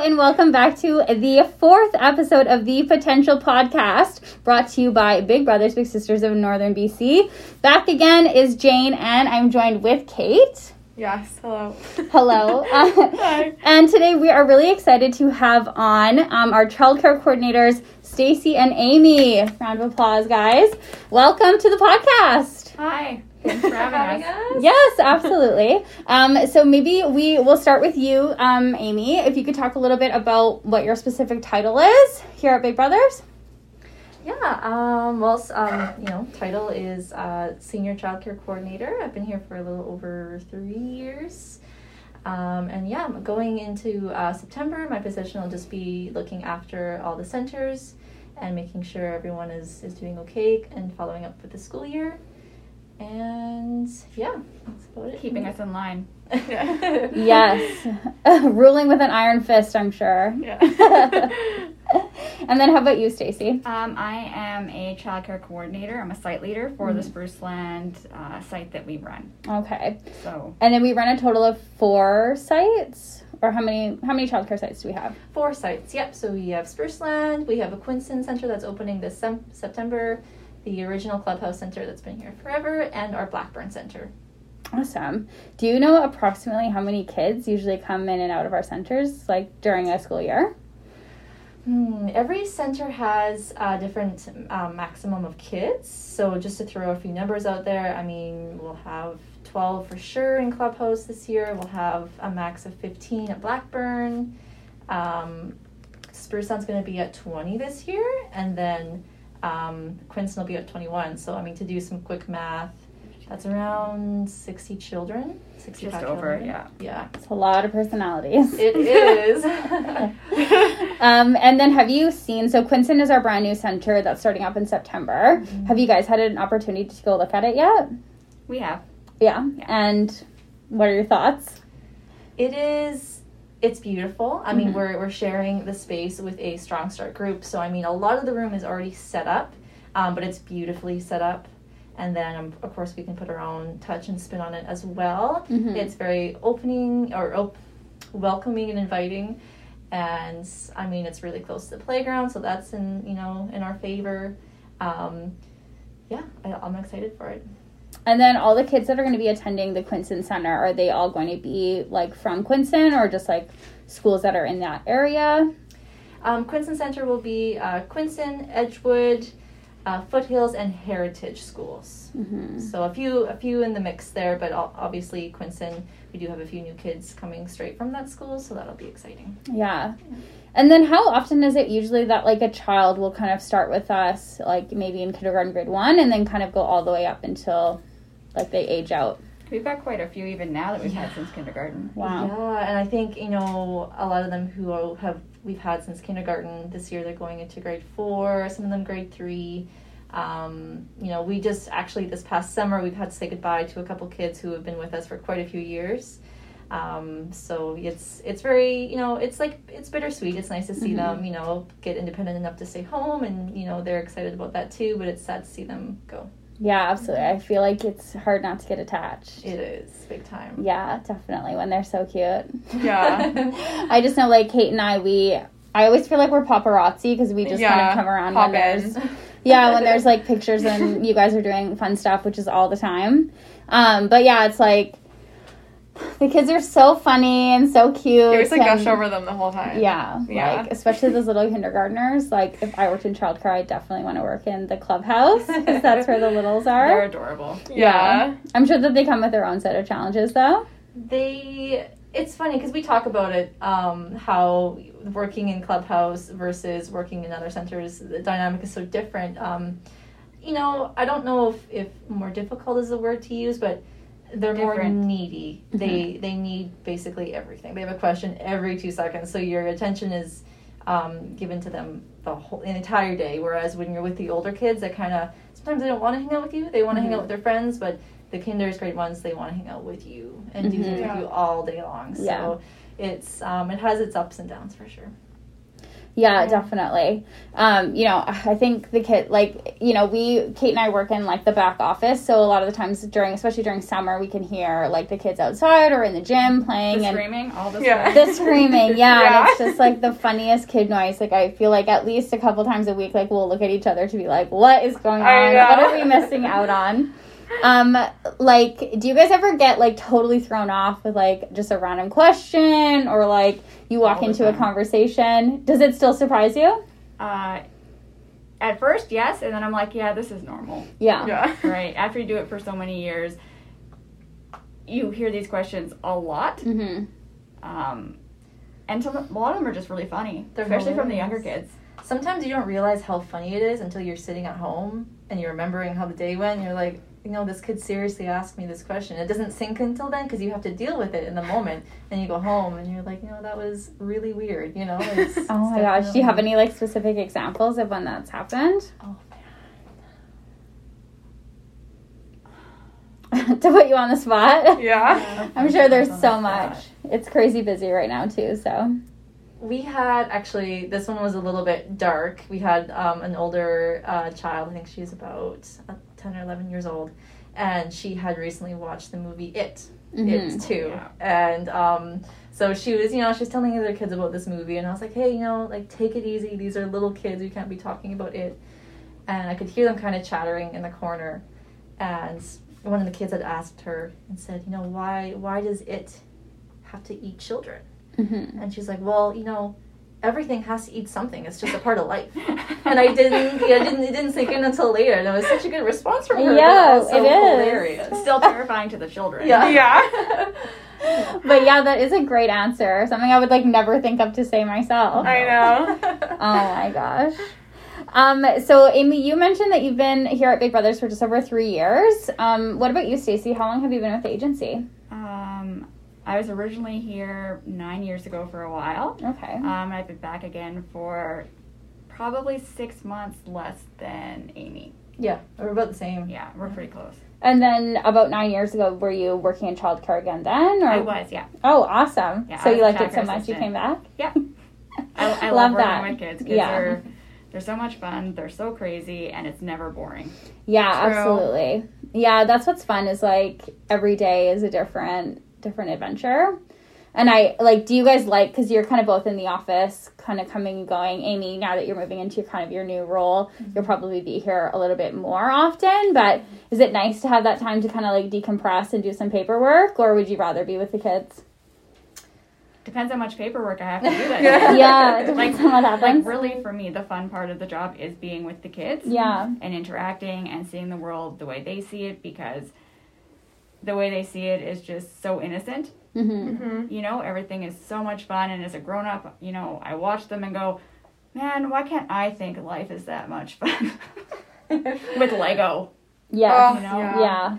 and welcome back to the fourth episode of the Potential Podcast, brought to you by Big Brothers Big Sisters of Northern BC. Back again is Jane, and I'm joined with Cait. Yes, hello. Hello. Uh, Hi. and today we are really excited to have on um, our childcare coordinators, Stacy and Amy. Round of applause, guys. Welcome to the podcast. Hi. Thanks for having us. Yes, absolutely. um, so maybe we will start with you, um, Amy. If you could talk a little bit about what your specific title is here at Big Brothers. Yeah, um, well, um, you know, title is uh, Senior Childcare Coordinator. I've been here for a little over three years. Um, and yeah, I'm going into uh, September. My position will just be looking after all the centers and making sure everyone is, is doing okay and following up with the school year. And yeah, that's about it. Keeping us in line. Yes, ruling with an iron fist, I'm sure. Yeah. and then how about you, Stacy? Um, I am a childcare coordinator. I'm a site leader for Mm-hmm. the Spruceland uh, site that we run. Okay, So and then we run a total of four sites, or how many? How many childcare sites do we have? Four sites, yep. So we have Spruceland, we have a Quinson Center that's opening this sem- September, the original Clubhouse Center that's been here forever, and our Blackburn Center. Awesome. Do you know approximately how many kids usually come in and out of our centers, like during a school year? Hmm, every center has a different um, maximum of kids. So just to throw a few numbers out there, I mean, we'll have 12 for sure in Clubhouse this year. We'll have a max of 15 at Blackburn. Um, Spruceland's going to be at 20 this year, and then um, Quinson will be at 21. So, I mean, to do some quick math, that's around 60 children. 65 just over, children. yeah. Yeah, It's a lot of personalities. it is. Um, and then have you seen? So Quinson is our brand new center that's starting up in September. Have you guys had an opportunity to go look at it yet? we have. Yeah. Yeah. And what are your thoughts? It is. It's beautiful. I mean, Mhm. we're we're sharing the space with a Strong Start group, so I mean, a lot of the room is already set up, um, but it's beautifully set up. And then, um, of course, we can put our own touch and spin on it as well. Mhm. It's very opening or op- welcoming and inviting, and I mean, it's really close to the playground, so that's in you know in our favor. Um, yeah, I, I'm excited for it. And then all the kids that are going to be attending the Quinson Center are they all going to be like from Quinson or just like schools that are in that area? Um, Quinson Center will be uh, Quinson, Edgewood, uh, Foothills, and Heritage schools. hmm So a few, a few in the mix there, but obviously Quinson, we do have a few new kids coming straight from that school, so that'll be exciting. Yeah. And then how often is it usually that like a child will kind of start with us, like maybe in kindergarten, grade one, and then kind of go all the way up until like they age out? We've got quite a few even now that we've Yeah. had since kindergarten. Wow. Yeah, and I think you know a lot of them who are- have we've had since kindergarten. This year they're going into grade four. Some of them grade three. Um, you know, we just actually this past summer we've had to say goodbye to a couple kids who have been with us for quite a few years. Um, so it's it's very you know it's like it's bittersweet. It's nice to see Mhm. them you know get independent enough to stay home, and you know they're excited about that too. But it's sad to see them go. Yeah, absolutely. I feel like it's hard not to get attached. It is big time. Yeah, definitely when they're so cute. Yeah. I just know like Cait and I we I always feel like we're paparazzi because we just kind of come around when in. there's yeah when there's like pictures and you guys are doing fun stuff which is all the time. Um, but yeah, it's like the kids are so funny and so cute. You always like gush over them the whole time. Yeah, Yeah. like especially those little kindergartners. Like if I worked in childcare, I definitely want to work in the clubhouse because that's where the littles are. They're adorable. Yeah. I'm sure that they come with their own set of challenges though. they it's funny because we talk about it um, how working in clubhouse versus working in other centers the dynamic is so different um, you know i don't know if, if more difficult is the word to use but they're more Different. needy they they need basically everything they have a question every two seconds so your attention is um, given to them the whole an entire day whereas when you're with the older kids that kind of sometimes they don't want to hang out with you they want to hang Mhm. out with their friends but the kinders grade ones they want to hang out with you and do Mhm. things Yeah. with you all day long so Yeah. it's um, it has its ups and downs for sure Yeah, definitely. Um, you know, I think the kid, like, you know, we, Cait and I work in like the back office. So a lot of the times during, especially during summer, we can hear like the kids outside or in the gym playing The and screaming, all the Yeah. screaming. the screaming. Yeah. Yeah. And it's just like the funniest kid noise. Like, I feel like at least a couple times a week, like, we'll look at each other to be like, what is going on? What are we missing out on? Um, like, do you guys ever get like totally thrown off with like just a random question or like you walk All the into a conversation? Does it still surprise you? Uh, at first, yes, and then I'm like, yeah, this is normal, Yeah. Yeah. right? After you do it for so many years, you hear these questions a lot, Mm-hmm. um, and some, a lot of them are just really funny, They're especially from the younger kids. Sometimes you don't realize how funny it is until you're sitting at home and you're remembering how the day went. And you're like, you know, this kid seriously asked me this question. It doesn't sink until then because you have to deal with it in the moment. And you go home and you're like, you know, that was really weird. You know. It's, Oh my gosh. Do you have any like specific examples of when that's happened? Oh to put you on the spot. Yeah. I'm sure there's On the so spot. much. It's crazy busy right now too, so. We had actually this one was a little bit dark. We had um, an older uh, child. I think she's about uh, ten or eleven years old, and she had recently watched the movie It. Mhm. It too, Yeah. and um, so she was, you know, she was telling other kids about this movie, and I was like, hey, you know, like take it easy. These are little kids. We can't be talking about it. And I could hear them kind of chattering in the corner, and one of the kids had asked her and said, you know, why why does it have to eat children? Mhm. And she's like, well, you know, everything has to eat something. It's just a part of life. And I didn't, yeah, I didn't, it didn't sink in until later. And it was such a good response from her. Yeah, but also it is. hilarious. Still terrifying to the children. Yeah. Yeah. But yeah, that is a great answer. Something I would like never think of to say myself. I know. Oh my gosh. Um, so Amy, you mentioned that you've been here at Big Brothers for just over three years. Um, what about you, Stacy? How long have you been with the agency? Um, I was originally here nine years ago for a while. Okay. Um, I've been back again for probably six months less than Amy. Yeah, we're about the same. Yeah, we're pretty close. And then about nine years ago, were you working in childcare again then? Or? I was, yeah. Oh, awesome. Yeah, so you liked it so much you came back? Yeah. I, I Love love, working that. with kids. Kids Yeah. are they're so much fun. They're so crazy, and it's never boring. Yeah, True. absolutely. Yeah, that's what's fun is like every day is a different different adventure. And I like do you guys like cuz you're kind of both in the office kind of coming and going. Amy, now that you're moving into kind of your new role, mm-hmm. you'll probably be here a little bit more often, but is it nice to have that time to kind of like decompress and do some paperwork or would you rather be with the kids? Depends how much paperwork I have to do that. Yeah. Yeah, it Like, on what like really for me, the fun part of the job is being with the kids. Yeah. and interacting and seeing the world the way they see it because the way they see it is just so innocent. Mhm. hmm You know, everything is so much fun. And as a grown up, you know, I watch them and go, man, why can't I think life is that much fun with Lego? Yeah. Oh, you know? yeah. yeah.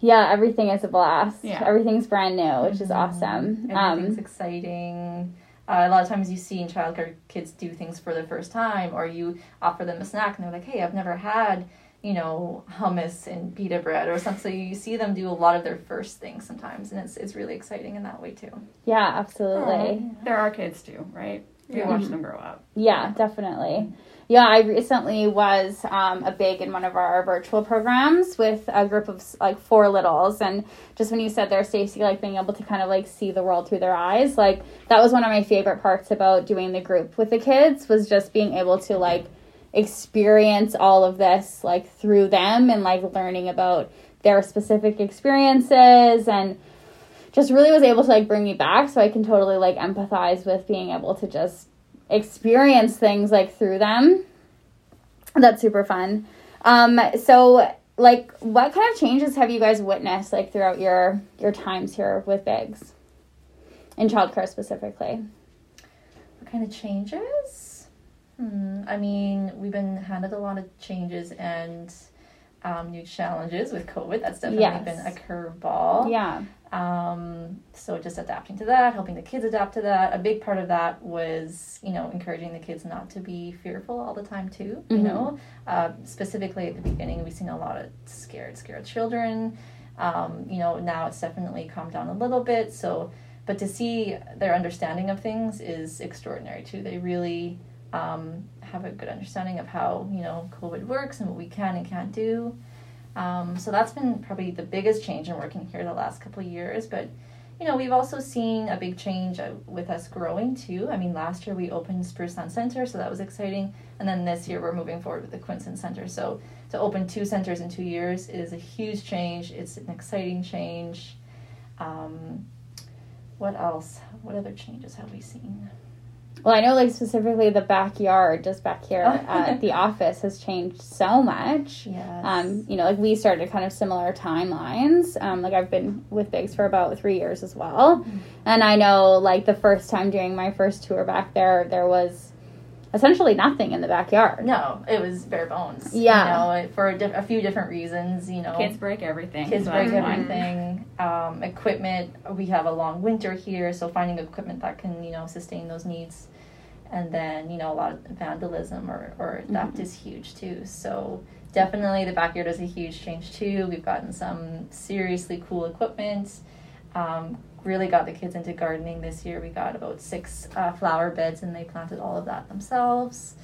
Yeah, everything is a blast. Yeah. Everything's brand new, which is Mhm. awesome. Everything's Um, exciting. Uh, a lot of times you see in childcare kids do things for the first time, or you offer them a snack and they're like, "Hey, I've never had, you know, hummus and pita bread or something." So you see them do a lot of their first things sometimes, and it's it's really exciting in that way too. yeah, absolutely. There are kids too, right? We Yeah. watch them grow up. Yeah, definitely. Yeah, I recently was um, a big in one of our virtual programs with a group of like four littles, and just when you said there, Stacy, like being able to kind of like see the world through their eyes, like that was one of my favorite parts about doing the group with the kids was just being able to like experience all of this like through them and like learning about their specific experiences and just really was able to like bring me back so I can totally like empathize with being able to just experience things like through them. That's super fun. Um so like what kind of changes have you guys witnessed like throughout your your times here with Bigs? In childcare specifically. What kind of changes? Hmm. I mean, we've been handed a lot of changes and um, new challenges with COVID. That's definitely Yes. been a curveball. Yeah. Um, so just adapting to that, helping the kids adapt to that. A big part of that was, you know, encouraging the kids not to be fearful all the time too. You Mhm. know, uh, specifically at the beginning, we've seen a lot of scared, scared children. Um, you know, now it's definitely calmed down a little bit. So but to see their understanding of things is extraordinary too. They really um, have a good understanding of how you know COVID works and what we can and can't do. Um, so that's been probably the biggest change in working here the last couple of years. But you know, we've also seen a big change uh, with us growing too. I mean, last year we opened Spruceland Center, so that was exciting. And then this year we're moving forward with the Quinson Center. So to open two centers in two years is a huge change. It's an exciting change. Um, what else? What other changes have we seen? Well, I know, like specifically the backyard, just back here at the office, has changed so much. Yes. Um, you know, like we started kind of similar timelines. Um, like I've been with Bigs for about three years as well, and I know, like the first time during my first tour back there, there was essentially nothing in the backyard. no, it was bare bones. Yeah. You know, for a, diff- a few different reasons. You know, Kids break everything. Kids so break that's fine. everything. Um, equipment. We have a long winter here, so finding equipment that can you know sustain those needs, and then you know a lot of vandalism or or theft is huge too. So definitely the backyard is a huge change too. We've gotten some seriously cool equipment. Um, really got the kids into gardening this year. We got about six uh, flower beds, and they planted all of that themselves.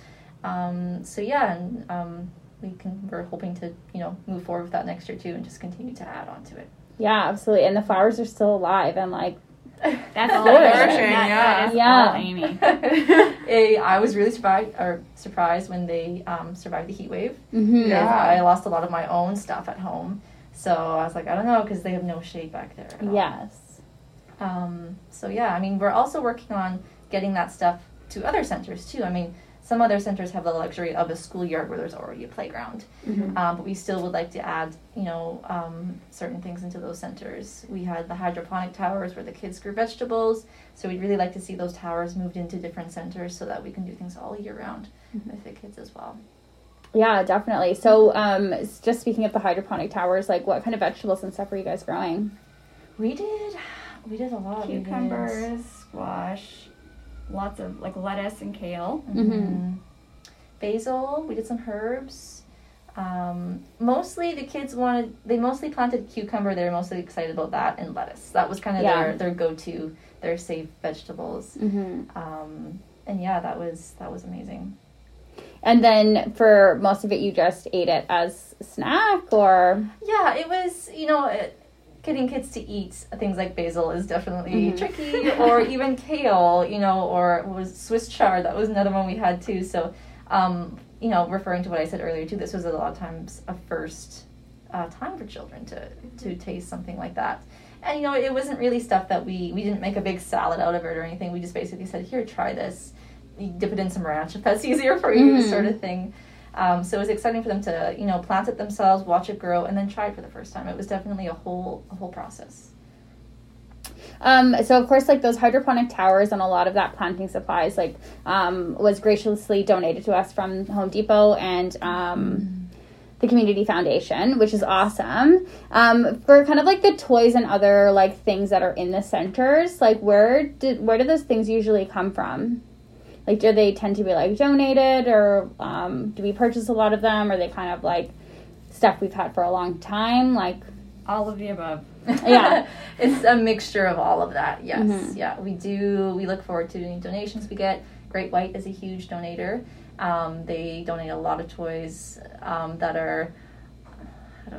Um, so yeah, and um, we can we're hoping to you know move forward with that next year too, and just continue to add on to it. Yeah, absolutely. And the flowers are still alive, and like, That's all Flourishing, that, yeah. that is Yeah. all Amy. I was really surprised or surprised when they um, survived the heat wave. mhm. Yeah. I lost a lot of my own stuff at home, so I was like, I don't know, because they have no shade back there. At all. Um, so yeah, I mean, we're also working on getting that stuff to other centers too. I mean, some other centers have the luxury of a schoolyard where there's already a playground, Mhm. um, but we still would like to add, you know, um, certain things into those centers. We had the hydroponic towers where the kids grew vegetables, so we'd really like to see those towers moved into different centers so that we can do things all year round with the kids as well. yeah, definitely. So, um, just speaking of the hydroponic towers, like, what kind of vegetables and stuff are you guys growing? We did, we did a lot. Did- Cucumbers, squash, lots of like lettuce and kale. Mhm. Basil. We did some herbs. Um, mostly the kids wanted. They mostly planted cucumber. They were mostly excited about that and lettuce. That was kind of Yeah. their their go to, their safe vegetables. Mm-hmm. Um, and yeah, that was that was amazing. And then for most of it, you just ate it as snack, or Yeah, it was. You know. It, Getting kids to eat things like basil is definitely Mhm. tricky, or even kale, you know, or was Swiss chard. That was another one we had too. So, um, you know, referring to what I said earlier too, this was a lot of times a first uh, time for children to to taste something like that. And you know, it wasn't really stuff that we we didn't make a big salad out of it or anything. We just basically said, "Here, try this. You dip it in some ranch if that's easier for you," Mhm. sort of thing. Um, so it was exciting for them to you know plant it themselves, watch it grow, and then try it for the first time. It was definitely a whole a whole process. Um, so of course, like those hydroponic towers and a lot of that planting supplies, like um, was graciously donated to us from Home Depot and um, the Community Foundation, which is awesome. Um, for kind of like the toys and other like things that are in the centers, like where did where do those things usually come from? Like, do they tend to be like donated, or um, do we purchase a lot of them? Or are they kind of like stuff we've had for a long time? Like, All of the above. Yeah. it's a mixture of all of that. Yes, Mhm. yeah, we do. We look forward to any donations we get. Great White is a huge donator. Um, they donate a lot of toys um, that are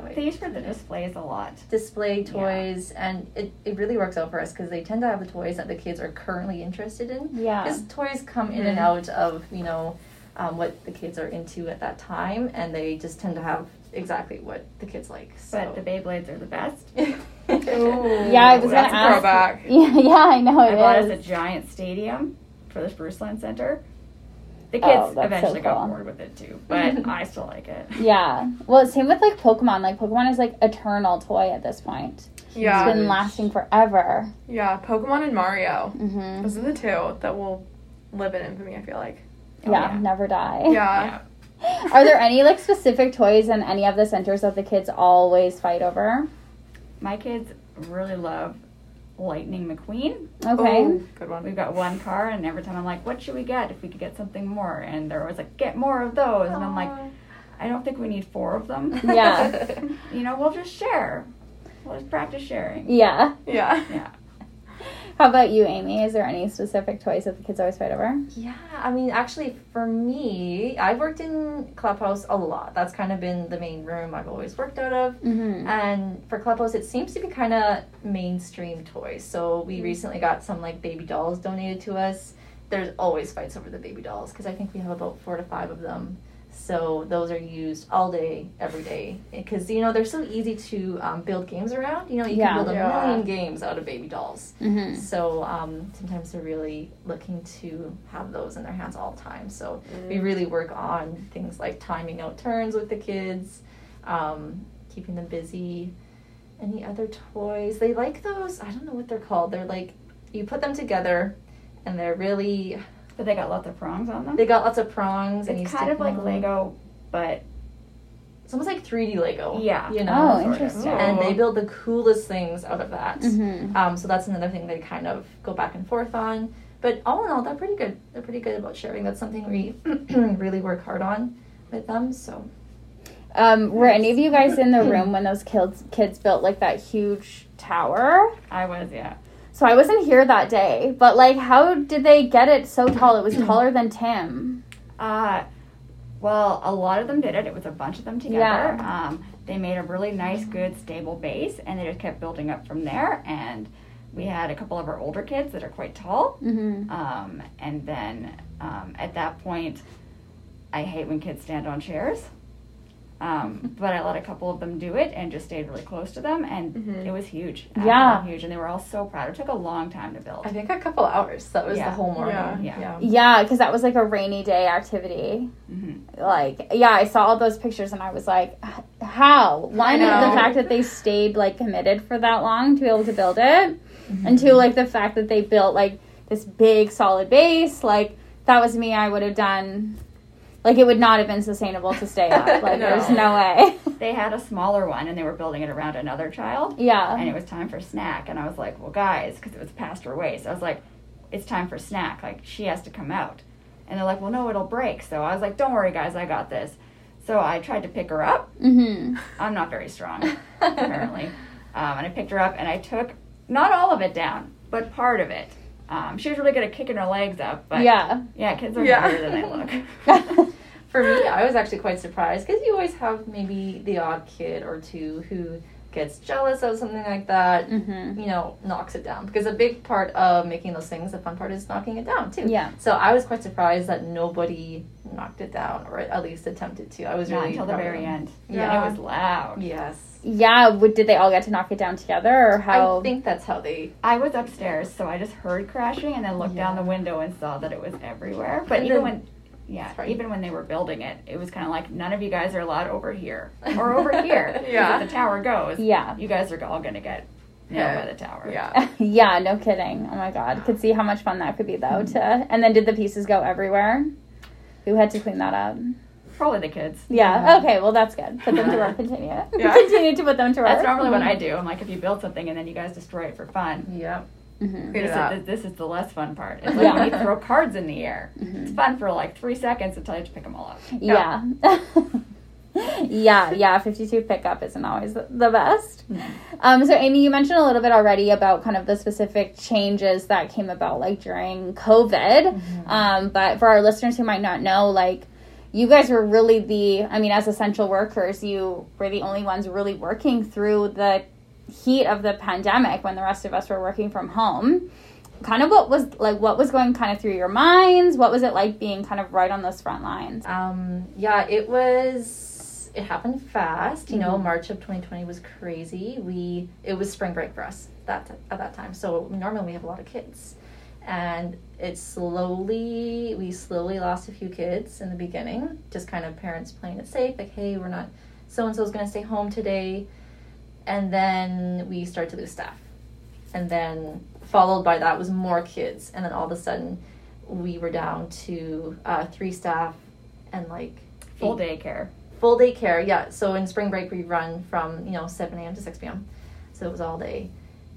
how do They use for the displays a lot. display toys, and it, it really works out for us because they tend to have the toys that the kids are currently interested in. yeah, Because toys come in and Mhm. out of you know um, what the kids are into at that time, and they just tend to have exactly what the kids like. So. But the Beyblades are the best. Ooh, Yeah, I was gonna a ask- throwback. yeah, yeah, I know I bought it us a giant stadium for the Spruceland Center. The Oh, kids so eventually got bored with it too, but I still like it. Yeah. Well, same with like Pokemon. Like Pokemon is like eternal toy at this point. Yeah, It's been lasting forever. yeah. Pokemon and Mario. Mm-hmm. Those are the two that will live in infamy. I feel like. Oh, yeah, yeah. never die. Yeah. Are there any like specific toys in any of the centers that the kids always fight over? My kids really love Lightning McQueen. Okay. Oh, good one. We've got one car, and every time I'm like, "What should we get if we could get something more?" And they're always like, "Get more of those," and I'm like, "I don't think we need four of them. Yeah. you know, we'll just share. We'll just practice sharing." Yeah. yeah. Yeah. How about you, Amy? Is there any specific toys that the kids always fight over? Yeah, I mean, actually, for me, I've worked in Clubhouse a lot. That's kind of been the main room I've always worked out of. Mm-hmm. And for Clubhouse, it seems to be kind of mainstream toys. So Mm-hmm. we recently got some like baby dolls donated to us. There's always fights over the baby dolls because I think we have about four to five of them. So those are used all day, every day. Because you know they're so easy to um, build games around. You know you Yeah. can build a Yeah. million games out of baby dolls. Mm-hmm. So um, sometimes they're really looking to have those in their hands all the time. So Mm. we really work on things like timing out turns with the kids, um, keeping them busy. Any other toys? They like those. I don't know what they're called. They're like you put them together, and they're really. But they got lots of prongs on them. They got lots of prongs, and you It's kind stick of like Lego, but It's almost like 3D Lego. Yeah. You know. Oh, sort of. interesting. And they build the coolest things out of that. Mm-hmm. Um, so that's another thing they kind of go back and forth on. But all in all, they're pretty good. They're pretty good about sharing. That's something we really work hard on with them. So Um, were any of you guys in the room when those kids kids built like that huge tower? I was, yeah. So I wasn't here that day, but like, how did they get it so tall? It was taller than Tim. Uh, well, a lot of them did it. It was a bunch of them together. Yeah. Um, they made a really nice, good, stable base, and they just kept building up from there. And we had a couple of our older kids that are quite tall. Mm-hmm. Um, and then um, at that point, I hate when kids stand on chairs. Um, but I let a couple of them do it and just stayed really close to them, and Mhm. it was huge. Yeah. Huge, and they were all so proud. It took a long time to build. I think a couple hours. That was Yeah. the whole morning. Yeah. Yeah. Yeah, because that was like a rainy day activity. hmm Like, yeah, I saw all those pictures and I was like, how? One, know. the fact that they stayed like committed for that long to be able to build it, Mm-hmm. and two, like the fact that they built like this big solid base. Like, that was me. I would have done. Like it would not have been sustainable to stay up. Like No. there's no way. They had a smaller one, and they were building it around another child. yeah. and it was time for snack and i was like well guys because it was past her waist i was like it's time for snack like she has to come out and they're like well no it'll break so i was like don't worry guys i got this so i tried to pick her up Mm-hmm. i'm not very strong apparently um, and i picked her up and i took not all of it down but part of it um, she was really good at kicking her legs up but Yeah. yeah kids are Yeah. harder than they look For me, I was actually quite surprised because you always have maybe the odd kid or two who gets jealous of something like that. mm-hmm. You know, knocks it down because a big part of making those things, the fun part is knocking it down too. Yeah. So I was quite surprised that nobody knocked it down or at least attempted to. I was not really until the very them. end Yeah. and it was loud Yes. Yeah. Would did they all get to knock it down together or how? I think that's how they. I was upstairs, so I just heard crashing and then looked down the window and saw that it was everywhere. But And even then- when, yeah, Sorry. even when they were building it, it was kind of like none of you guys are allowed over here or over here. Yeah. The tower goes, yeah. you guys are all gonna get nailed by the tower. Yeah. yeah. No kidding. Oh my god. Could see how much fun that could be though. To and then did the pieces go everywhere? Who had to clean that up? Probably the kids. Yeah. Yeah. Okay. Well, that's good. Put them to work. Continue. Yeah. Continue to put them to work. That's normally what I do. I'm like, if you build something and then you guys destroy it for fun, Yep. Mhm. This is, this is the less fun part. It's like Yeah. you throw cards in the air. It's Mhm. fun for like three seconds until you have to pick them all up. Yeah. yeah, yeah, 52 pickup isn't always the the best. Um, so, Amy, you mentioned a little bit already about kind of the specific changes that came about, like during COVID. Um, but for our listeners who might not know, like, you guys were really the, I mean, as essential workers, you were the only ones really working through the heat of the pandemic when the rest of us were working from home. Kind of what was like, what was going kind of through your minds? What was it like being kind of right on those front lines? Um, yeah, it was. It happened fast. You know, Mhm. March of 2020 was crazy. We it was spring break for us that at that time. So normally we have a lot of kids, and it slowly we slowly lost a few kids in the beginning. Just kind of parents playing it safe, like, hey, we're not so and so's gonna stay home today, and then we start to lose staff, and then followed by that was more kids, and then all of a sudden we were down to uh, three staff and like Full eight- daycare. full day care yeah. So in spring break we run from you know 7 a.m to 6 p.m so it was all day.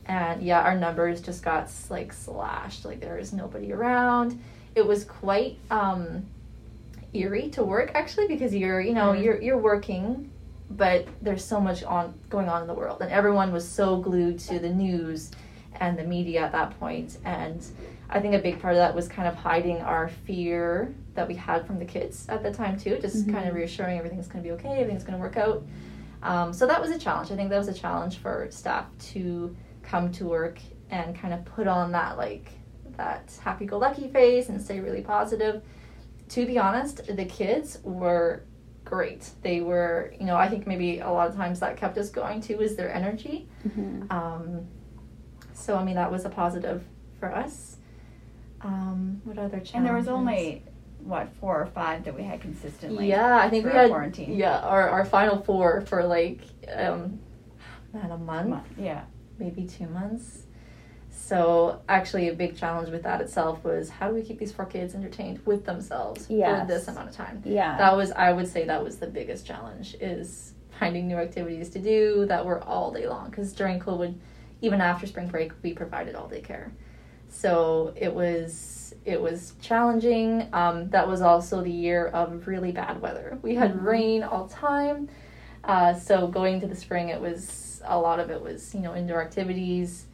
And yeah our numbers just got like slashed. Like there was nobody around. It was quite um eerie to work actually because you're you know Mhm. you're you're working but there's so much on going on in the world and everyone was so glued to the news and the media at that point. And I think a big part of that was kind of hiding our fear that we had from the kids at the time too, just Mhm. kind of reassuring everything's going to be okay, everything's going to work out. Um, so that was a challenge. I think that was a challenge for staff to come to work and kind of put on that like that happy-go-lucky face and stay really positive. To be honest, the kids were great. They were, you know, I think maybe a lot of times that kept us going too is their energy. Mhm. Um, so I mean that was a positive for us. Um, what other challenges? And there was only what four or five that we had consistently. yeah, I think we had quarantine. yeah our our final four for like um, not a month, Month, Yeah. maybe two months. So actually, a big challenge with that itself was how do we keep these four kids entertained with themselves Yes. for this amount of time? Yeah. That was I would say that was the biggest challenge is finding new activities to do that were all day long because during COVID, even after spring break, we provided all day care. So it was it was challenging. Um, that was also the year of really bad weather. We had Mhm. rain all time. Uh, so going to the spring, it was a lot of it was you know indoor activities.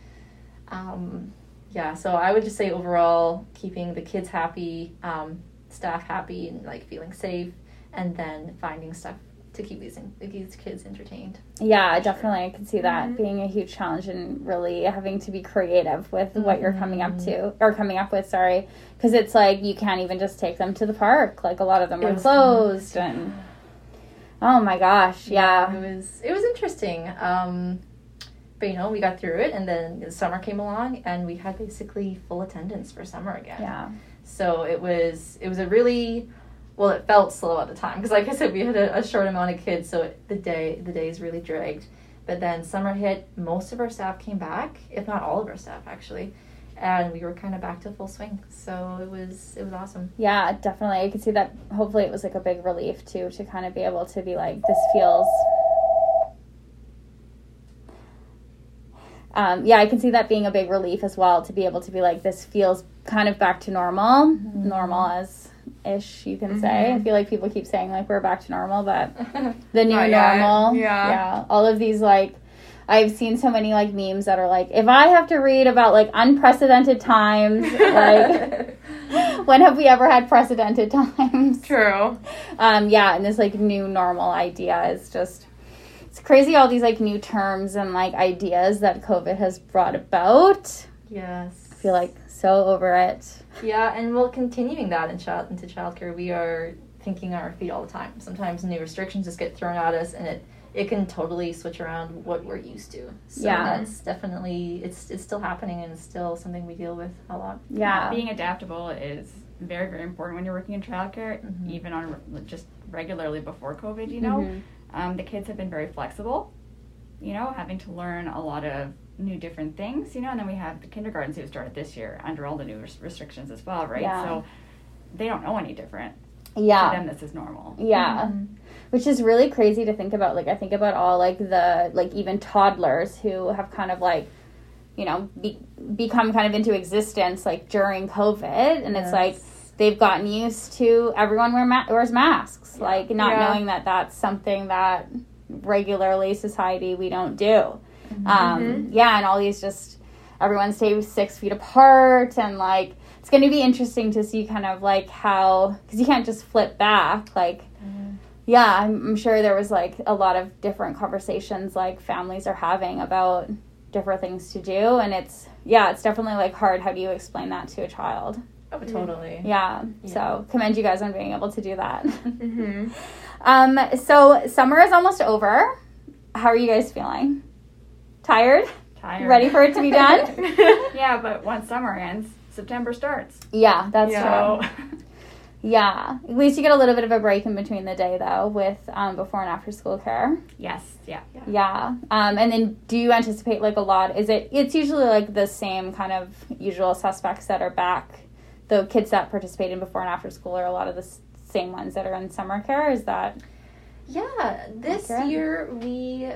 Um, yeah, so I would just say overall keeping the kids happy, um, staff happy, and like feeling safe, and then finding stuff to keep these these kids entertained. Yeah, definitely. I can see that Mhm. being a huge challenge and really having to be creative with what you're coming up to or coming up with. Sorry, because it's like you can't even just take them to the park. Like a lot of them It were was closed, and oh my gosh, yeah, it was it was interesting. Um, but you know, we got through it, and then the summer came along, and we had basically full attendance for summer again. yeah, So it was it was a really well, it felt slow at the time because, like I said, we had a, a short amount of kids, so it, the day the days really dragged. But then summer hit, most of our staff came back, if not all of our staff actually, and we were kind of back to full swing. So it was it was awesome. yeah, definitely. I could see that. Hopefully, it was like a big relief too to kind of be able to be like, this feels. Um, yeah, I can see that being a big relief as well to be able to be like, this feels kind of back to normal, Mhm. normal as ish, you can say. I Mhm. feel like people keep saying like we're back to normal, but the new normal. Yeah. Yeah. All of these like I've seen so many like memes that are like if I have to read about like unprecedented times, like when have we ever had precedented times? True. Um yeah, and this like new normal idea is just crazy all these like new terms and like ideas that COVID has brought about. yes. I feel like so over it. Yeah, and we're continuing that in child into childcare. We are thinking on our feet all the time. Sometimes new restrictions just get thrown at us, and it it can totally switch around what we're used to. So Yeah. that's definitely it's it's still happening, and it's still something we deal with a lot. Yeah. Being adaptable is very, very important when you're working in childcare, Mhm. even on just regularly before COVID, you know. Mhm. Um, the kids have been very flexible, you know, having to learn a lot of new different things, you know, and then we have the kindergartens who started this year under all the new res- restrictions as well, right? Yeah. So they don't know any different. Yeah. To them, this is normal. Yeah. Mhm. which is really crazy to think about like i think about all like the like even toddlers who have kind of like you know be, become kind of into existence like during covid and it's like Yes. They've gotten used to everyone wear ma- wears masks Yeah. like not Yeah. knowing that that's something that regularly society we don't do Mm-hmm. um Mhm. yeah and all these just everyone stays six feet apart and like it's going to be interesting to see kind of like how because you can't just flip back like Mhm. yeah I'm, I'm sure there was like a lot of different conversations like families are having about different things to do and it's yeah it's definitely like hard how do you explain that to a child Oh, totally. yeah, Yeah. so commend you guys on being able to do that Mm-hmm. um so summer is almost over how are you guys feeling tired Tired. ready for it to be done yeah, but once summer ends, September starts. yeah that's Yeah. true yeah at least you get a little bit of a break in between the day though with um, before and after school care yes, yeah. Yeah. Um, and then do you anticipate like a lot? Is it, it's usually like the same kind of usual suspects that are back. The kids that participate in before and after school are a lot of the s- same ones that are in summer care. Is that, Yeah, this Accurate. year we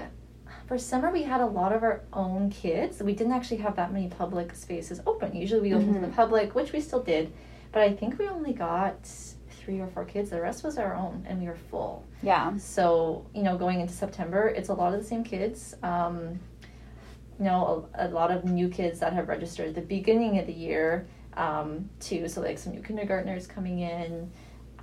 for summer we had a lot of our own kids. We didn't actually have that many public spaces open. Usually we open to Mhm. the public, which we still did, but I think we only got three or four kids. The rest was our own, and we were full. yeah. So you know, going into September, it's a lot of the same kids. Um, you know, a, a lot of new kids that have registered at the beginning of the year um, too. So like some new kindergartners coming in.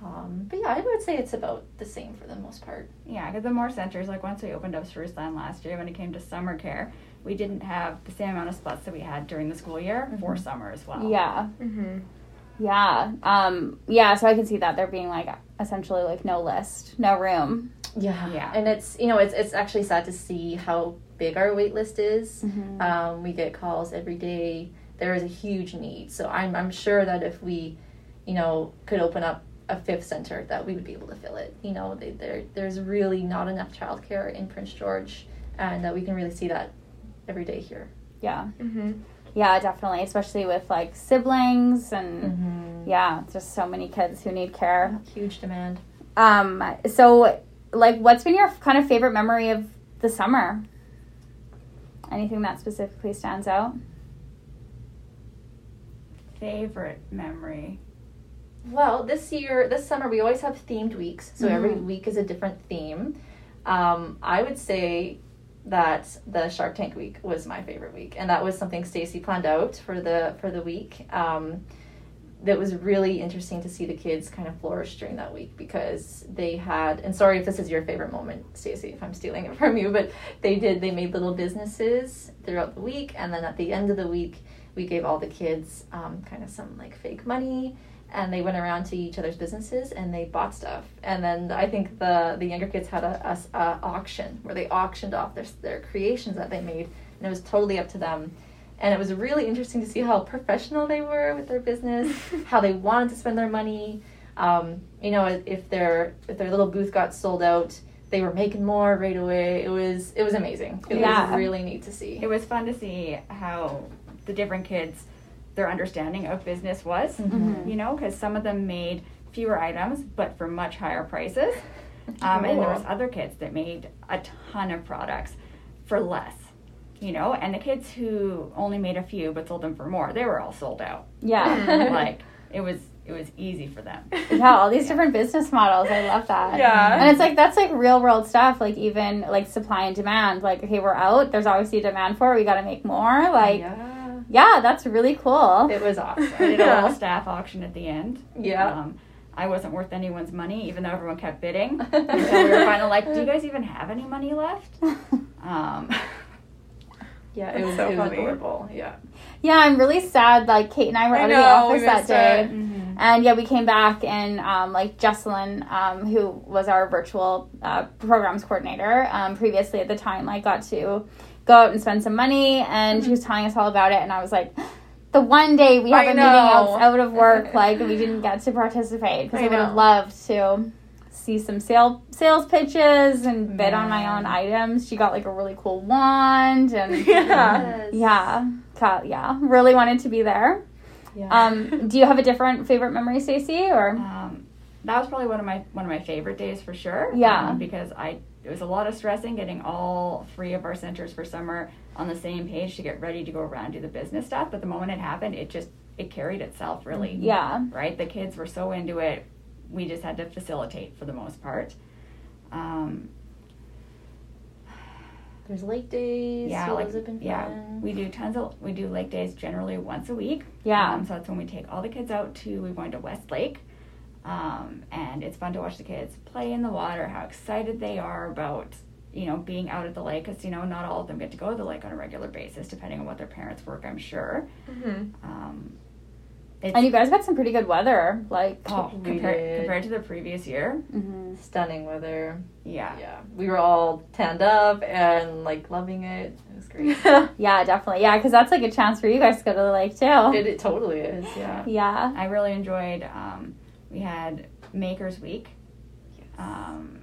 Um, but yeah, I would say it's about the same for the most part. Yeah, because the more centers, like once we opened up Spruceland last year, when it came to summer care, we didn't have the same amount of spots that we had during the school year for Mhm. summer as well. Yeah. Mm-hmm. Yeah. Um, yeah. So I can see that there being like essentially like no list, no room. Yeah, Yeah. and it's you know it's it's actually sad to see how big our wait list is. Mhm. Um, we get calls every day. There is a huge need, so I'm I'm sure that if we, you know, could open up a fifth center, that we would be able to fill it. You know, they, there there's really not enough childcare in Prince George, and uh, we can really see that every day here. Yeah. Mm-hmm. Yeah, definitely. Especially with like siblings and Mm-hmm. yeah, just so many kids who need care. Huge demand. Um, so like what's been your kind of favorite memory of the summer? Anything that specifically stands out? Favorite memory. Well, this year, this summer, we always have themed weeks. So every Mhm. week is a different theme. Um, I would say that the Shark Tank week was my favorite week, and that was something Stacy planned out for the for the week. Um, that was really interesting to see the kids kind of flourish during that week because they had and sorry if this is your favorite moment Stacy if I'm stealing it from you but they did they made little businesses throughout the week and then at the end of the week we gave all the kids um, kind of some like fake money and they went around to each other's businesses and they bought stuff. And then I think the the younger kids had a, a a auction where they auctioned off their their creations that they made and it was totally up to them. And it was really interesting to see how professional they were with their business how they wanted to spend their money. Um, you know if their if their little booth got sold out they were making more right away. It was it was amazing. It Yeah. was really neat to see. It was fun to see how the different kids, their understanding of business was. Mhm. You know, because some of them made fewer items but for much higher prices. Um, and there was other kids that made a ton of products for less. You know, and the kids who only made a few but sold them for more, they were all sold out. Yeah. like it was it was easy for them. yeah, all these different business models. I love that. Yeah. And it's like that's like real world stuff, like even like supply and demand. Like, okay, we're out, there's obviously demand for it, we gotta make more. Like yeah yeah, that's really cool. it was awesome I did a little staff auction at the end. yeah Um, I wasn't worth anyone's money, even though everyone kept bidding. so we were finally like, "Do you guys even have any money left?" Um, yeah it was, so it was funny. adorable yeah yeah, I'm really sad. Like Cait and I were I out know, of the office that missed day. it. And yeah, we came back and um, like Jesselyn, um, who was our virtual uh, programs coordinator um, previously at the time, like got to go out and spend some money, and she was telling us all about it. And I was like, the one day we have I a meeting know. out, out of work, like we didn't get to participate because I, I would have loved to see some sale sales pitches and bid on my own items. She got like a really cool wand and Yeah. yeah, ca- yeah, really wanted to be there. yeah Um, do you have a different favorite memory, Stacy? Or um, that was probably one of my one of my favorite days for sure. Yeah. um, because I it was a lot of stressing getting all three of our centers for summer on the same page to get ready to go around and do the business stuff. But the moment it happened, it just it carried itself really. yeah, right? The kids were so into it, we just had to facilitate for the most part. Um, there's lake days yeah, like have been yeah, fun. we do tons of we do lake days generally once a week. yeah, Um, so that's when we take all the kids out to we're going to West Lake, um, and it's fun to watch the kids play in the water. How excited they are about you know being out at the lake because you know not all of them get to go to the lake on a regular basis depending on what their parents work. I'm sure. Mm-hmm. Um, it's, and you guys got some pretty good weather. Like, oh, compared compared to the previous year, mhm. stunning weather yeah. yeah we were all tanned up and like loving it it was great yeah, definitely, yeah, because that's like a chance for you guys to go to the lake too. it, it totally is yeah yeah, I really enjoyed. Um, we had Makers Week, um,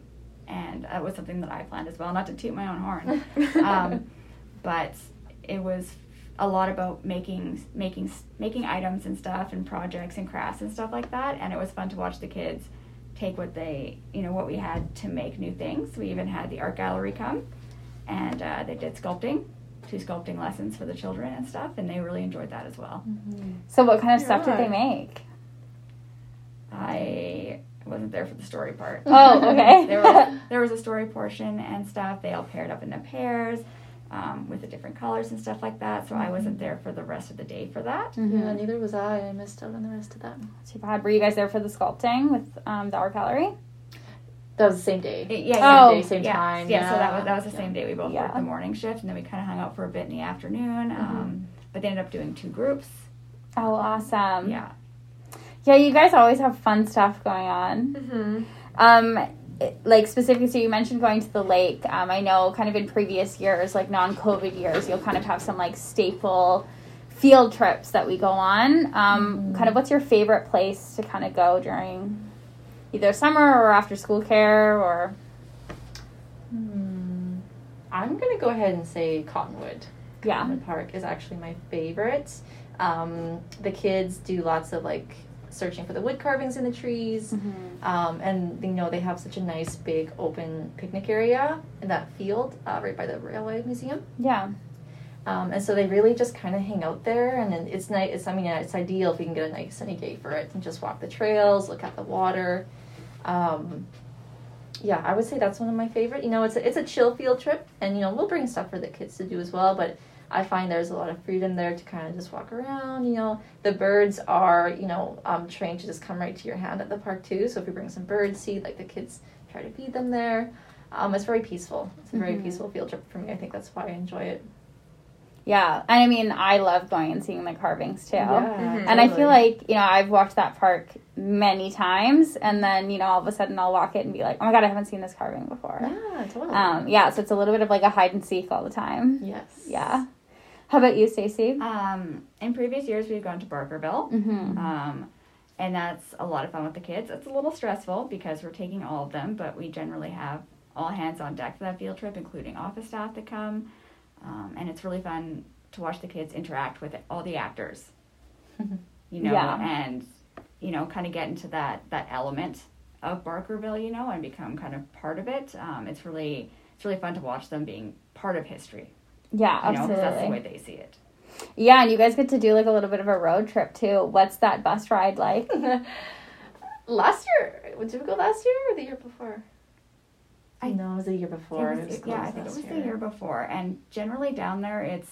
and that was something that I planned as well. Not to toot my own horn, um, but it was a lot about making making making items and stuff and projects and crafts and stuff like that. And it was fun to watch the kids take what they you know what we had to make new things. We even had the art gallery come, and uh, they did sculpting. Two sculpting lessons for the children and stuff, and they really enjoyed that as well. So, what kind of stuff did they make? I wasn't there for the story part. Oh, okay. there was there was a story portion and stuff. They all paired up into pairs. um, with the different colors and stuff like that. So I wasn't there for the rest of the day for that. Mhm. Yeah, neither was I. I missed out on the rest of that. Too bad. Were you guys there for the sculpting with um, the art gallery? That was the same day. Yeah, Oh. Same day, same yeah. time. Yeah, so that was that was the same day. We both Yeah. worked the morning shift, and then we kind of hung out for a bit in the afternoon. Um, but they ended up doing two groups. Oh, awesome. Yeah, Yeah, you guys always have fun stuff going on. Mm-hmm. Um, it- like specifically, so you mentioned going to the lake. Um, I know kind of in previous years, like non-COVID years, you'll kind of have some like staple field trips that we go on. Um, Kind of, what's your favorite place to kind of go during either summer or after school care or? Hmm. I'm gonna go ahead and say Cottonwood. Yeah. Cottonwood Park is actually my favorite. Um, the kids do lots of like searching for the wood carvings in the trees. Um, and you know they have such a nice big open picnic area in that field uh, right by the railway museum. Yeah. Um, and so they really just kind of hang out there, and then it's nice. It's I mean, yeah, it's ideal if you can get a nice sunny day for it and just walk the trails, look at the water. Um, yeah, I would say that's one of my favorite. You know, it's a, it's a chill field trip, and you know we'll bring stuff for the kids to do as well. But I find there's a lot of freedom there to kind of just walk around. You know, the birds are you know um, trained to just come right to your hand at the park too. So if you bring some bird seed, like the kids try to feed them there. Um, it's very peaceful. It's a very Mhm. peaceful field trip for me. I think that's why I enjoy it. Yeah. And I mean, I love going and seeing the carvings too. Mhm. And I feel like, you know, I've walked that park many times and then, you know, all of a sudden I'll walk it and be like, oh my God, I haven't seen this carving before. Yeah, totally. Um, yeah, so it's a little bit of like a hide and seek all the time. yes. Yeah. How about you, Stacy? um, in previous years we've gone to Barkerville. Mm-hmm. Um, and that's a lot of fun with the kids. It's a little stressful because we're taking all of them, but we generally have all hands on deck for that field trip, including office staff that come. Um, and it's really fun to watch the kids interact with all the actors, you know, Yeah. and, you know, kind of get into that, that element of Barkerville, you know, and become kind of part of it. Um, it's really, it's really fun to watch them being part of history, Yeah, you know, 'cause that's the way they see it. Yeah, and you guys get to do like a little bit of a road trip too. What's that bus ride like? last year, did we go last year or the year before? I- know it was the year before. It was- yeah, I think it was the year before. And generally down there, it's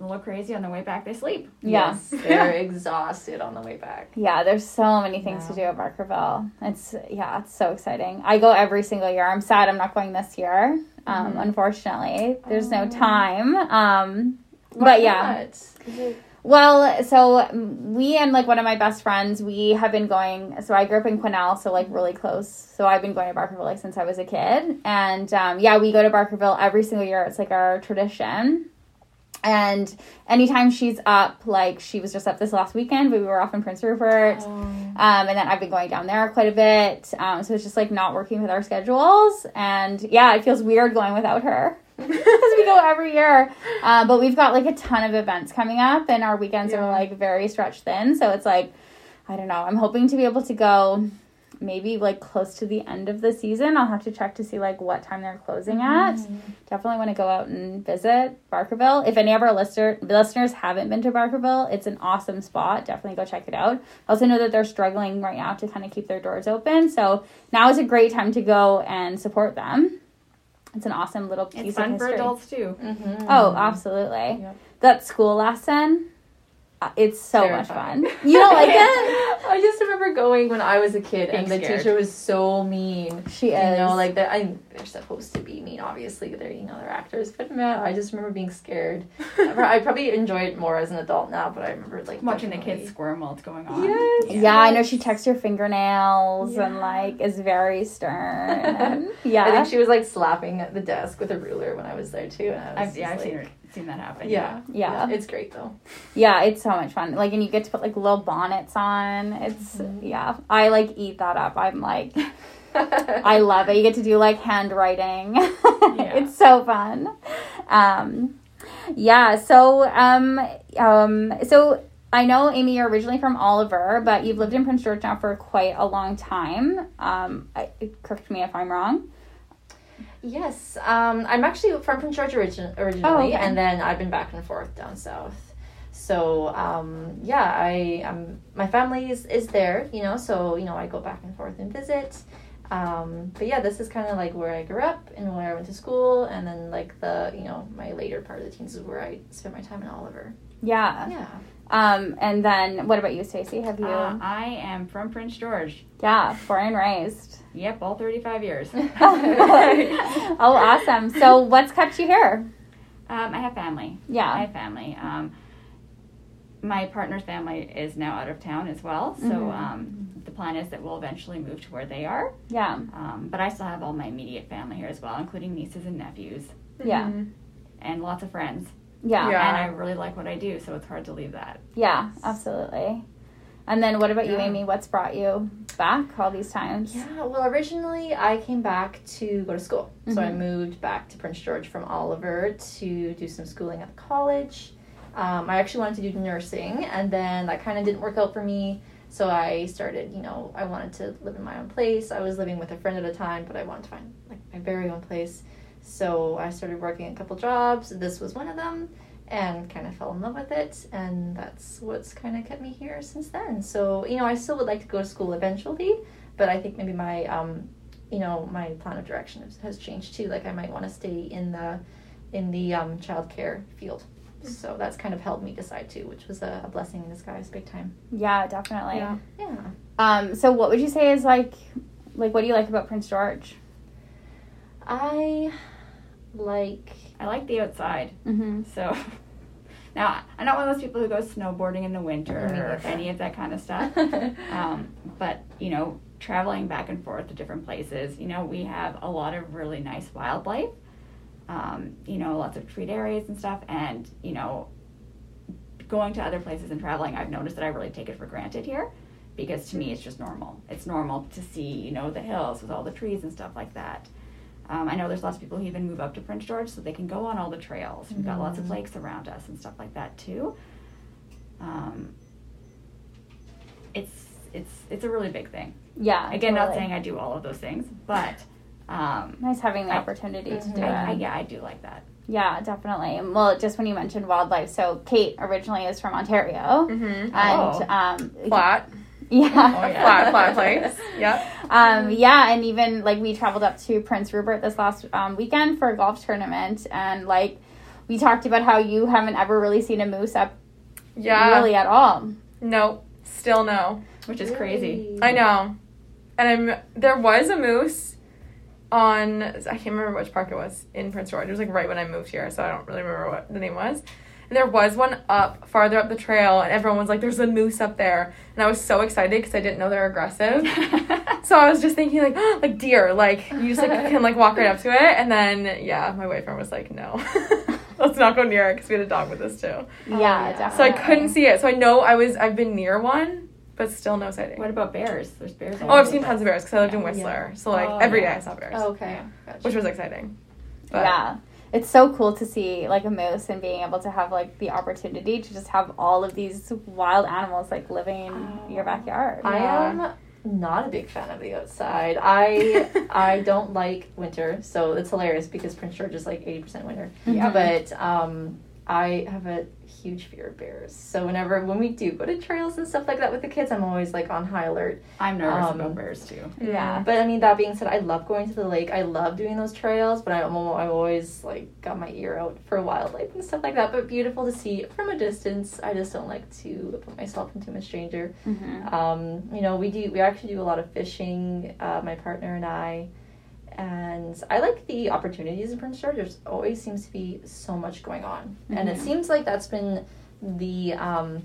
a little crazy. On the way back, they sleep. Yeah. Yes, they're exhausted on the way back. Yeah, there's so many things to do at Barkerville. It's yeah, it's so exciting. I go every single year. I'm sad I'm not going this year. Um, Mhm. Unfortunately, there's no Oh. time. Um, but yeah? It- Well, so we and like one of my best friends, we have been going. So I grew up in Quesnel, so like really close. So I've been going to Barkerville like since I was a kid, and um, yeah, we go to Barkerville every single year. It's like our tradition. And anytime she's up, like she was just up this last weekend, we were off in Prince Rupert. Um, and then I've been going down there quite a bit. Um, so it's just like not working with our schedules. And yeah, it feels weird going without her because we go every year. Um, but we've got like a ton of events coming up, and our weekends are like very stretched thin. So it's like, I don't know. I'm hoping to be able to go maybe like close to the end of the season. I'll have to check to see like what time they're closing at. Definitely want to go out and visit Barkerville. If any of our listener, listeners haven't been to Barkerville, it's an awesome spot. Definitely go check it out. I also know that they're struggling right now to kind of keep their doors open. So now is a great time to go and support them. It's an awesome little piece It's of fun for adults too. Mhm. Oh, absolutely. Yep. That school lesson, Uh, it's so Terrifying. much fun. You don't like it? I just remember going when I was a kid, and the scared. teacher was so mean. She You is. know, like they're, I, they're supposed to be mean. Obviously, they're you know they're actors, but man, I just remember being scared. I probably enjoy it more as an adult now, but I remember like Watching the kids squirm while it's going on. Yes. yeah, I know she checks your fingernails and like is very stern. yeah. I think she was like slapping at the desk with a ruler when I was there too. And I was I've, yeah, just, I've seen, like- her, seen that happen. Yeah, Yeah. it's great though. Yeah, it's so much fun. Like, and you get to put like little bonnets on. It's Mhm. yeah. I like eat that up. I'm like, I love it. You get to do like handwriting. it's so fun. Um, yeah. So um um so I know Amy, you're originally from Oliver, but you've lived in Prince George now for quite a long time. Um, I, correct me if I'm wrong. Yes, um, I'm actually from Prince George origin- originally, Oh, okay. and then I've been back and forth down south. So um, yeah, I um, my family is, is there, you know. So you know, I go back and forth and visit. Um, but yeah, this is kind of like where I grew up and where I went to school, and then like the you know my later part of the teens is where I spent my time in Oliver. Yeah. Yeah. Um, and then what about you, Stacy? Have you? Uh, I am from Prince George. yeah, born and raised. Yep, all 35 years. oh, awesome. So, what's kept you here? Um, I have family. Yeah. I have family. Um, my partner's family is now out of town as well, so Mhm. um, the plan is that we'll eventually move to where they are. Yeah. Um, but I still have all my immediate family here as well, including nieces and nephews, Yeah. Mhm. and lots of friends. Yeah. Yeah. And I really like what I do, so it's hard to leave that. Yeah, absolutely. And then what about you, Amy? What's brought you back all these times? Yeah, well, originally I came back to go to school. So I Mhm. moved back to Prince George from Oliver to do some schooling at the college. Um, I actually wanted to do nursing, and then that kind of didn't work out for me. So I started, you know, I wanted to live in my own place. I was living with a friend at a time, but I wanted to find like my very own place. So I started working a couple jobs. This was one of them, and kind of fell in love with it. And that's what's kind of kept me here since then. So you know, I still would like to go to school eventually, but I think maybe my, um, you know, my plan of direction has, has changed too. Like I might want to stay in the, in the um, childcare field. So that's kind of helped me decide too, which was a, a blessing in disguise, big time. Yeah, definitely. Yeah. Yeah. Um, so what would you say is like, like what do you like about Prince George? I like. I like the outside, Mm-hmm. so now I'm not one of those people who goes snowboarding in the winter or any of that kind of stuff. Um, but you know, traveling back and forth to different places, you know, we have a lot of really nice wildlife. Um, you know, lots of treat areas and stuff, and you know, going to other places and traveling, I've noticed that I really take it for granted here, because to me it's just normal. It's normal to see, you know, the hills with all the trees and stuff like that. Um, I know there's lots of people who even move up to Prince George so they can go on all the trails. We've got lots of Mhm. lakes around us and stuff like that too. Um, it's it's it's a really big thing. Yeah. Again, not saying I do all of those things, but um, Nice having the I- opportunity to do Mhm. it. I, I, yeah, I do like that. Yeah, definitely. Well, just when you mentioned wildlife, so Cait originally is from Ontario, Mm-hmm. and Oh. um, Flat. yeah, Oh, yeah. Flat, flat place. Yep. um, yeah, and even like we traveled up to Prince Rupert this last um, weekend for a golf tournament, and like we talked about how you haven't ever really seen a moose up Yeah. really at all. No. Still no. Which is crazy. I know. And I'm there was a moose on I can't remember which park it was in Prince George. It was like right when I moved here, so I don't really remember what the name was. And there was one up farther up the trail, and everyone was like, "There's a moose up there," and I was so excited because I didn't know they're aggressive. so I was just thinking like, oh, like deer, like you just like can like walk right up to it, and then yeah, my boyfriend was like, "No, let's not go near it because we had a dog with us too." Oh, yeah, yeah. definitely. So I couldn't see it. So I know I was I've been near one, but still no sighting. what about bears? There's bears. Oh, I've seen tons of bears because I lived in Yeah. Whistler. So like Oh, every day yeah. I saw bears, Oh, okay. Yeah. Gotcha. which was exciting. But yeah. It's so cool to see like a moose and being able to have like the opportunity to just have all of these wild animals like living in your backyard. I Yeah. am not a big fan of the outside. I I don't like winter, so it's hilarious because Prince George is like eighty percent winter. Yeah. But um, I have a huge fear of bears. So whenever when we do go to trails and stuff like that with the kids, I'm always like on high alert. I'm nervous Um, about bears too. Yeah. But I mean, that being said, I love going to the lake. I love doing those trails, but I'm, I'm always like got my ear out for wildlife and stuff like that. But beautiful to see from a distance. I just don't like to put myself into a stranger. Mhm. Um, you know, we do. We actually do a lot of fishing. Uh, my partner and I, and I like the opportunities in Prince George. There's always seems to be so much going on, and it Mhm. seems like that's been the um,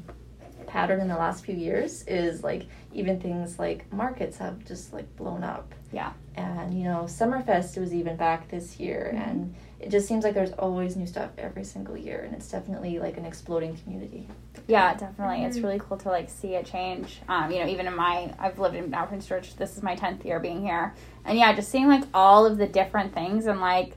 pattern in the last few years. Is like even things like markets have just like blown up. Yeah. And you know, Summerfest was even back this year, Mhm. and it just seems like there's always new stuff every single year, and it's definitely like an exploding community. Yeah, definitely. It's really cool to like see it change. Um, you know, even in my I've lived in now Prince George. This is my tenth year being here, and yeah, just seeing like all of the different things and like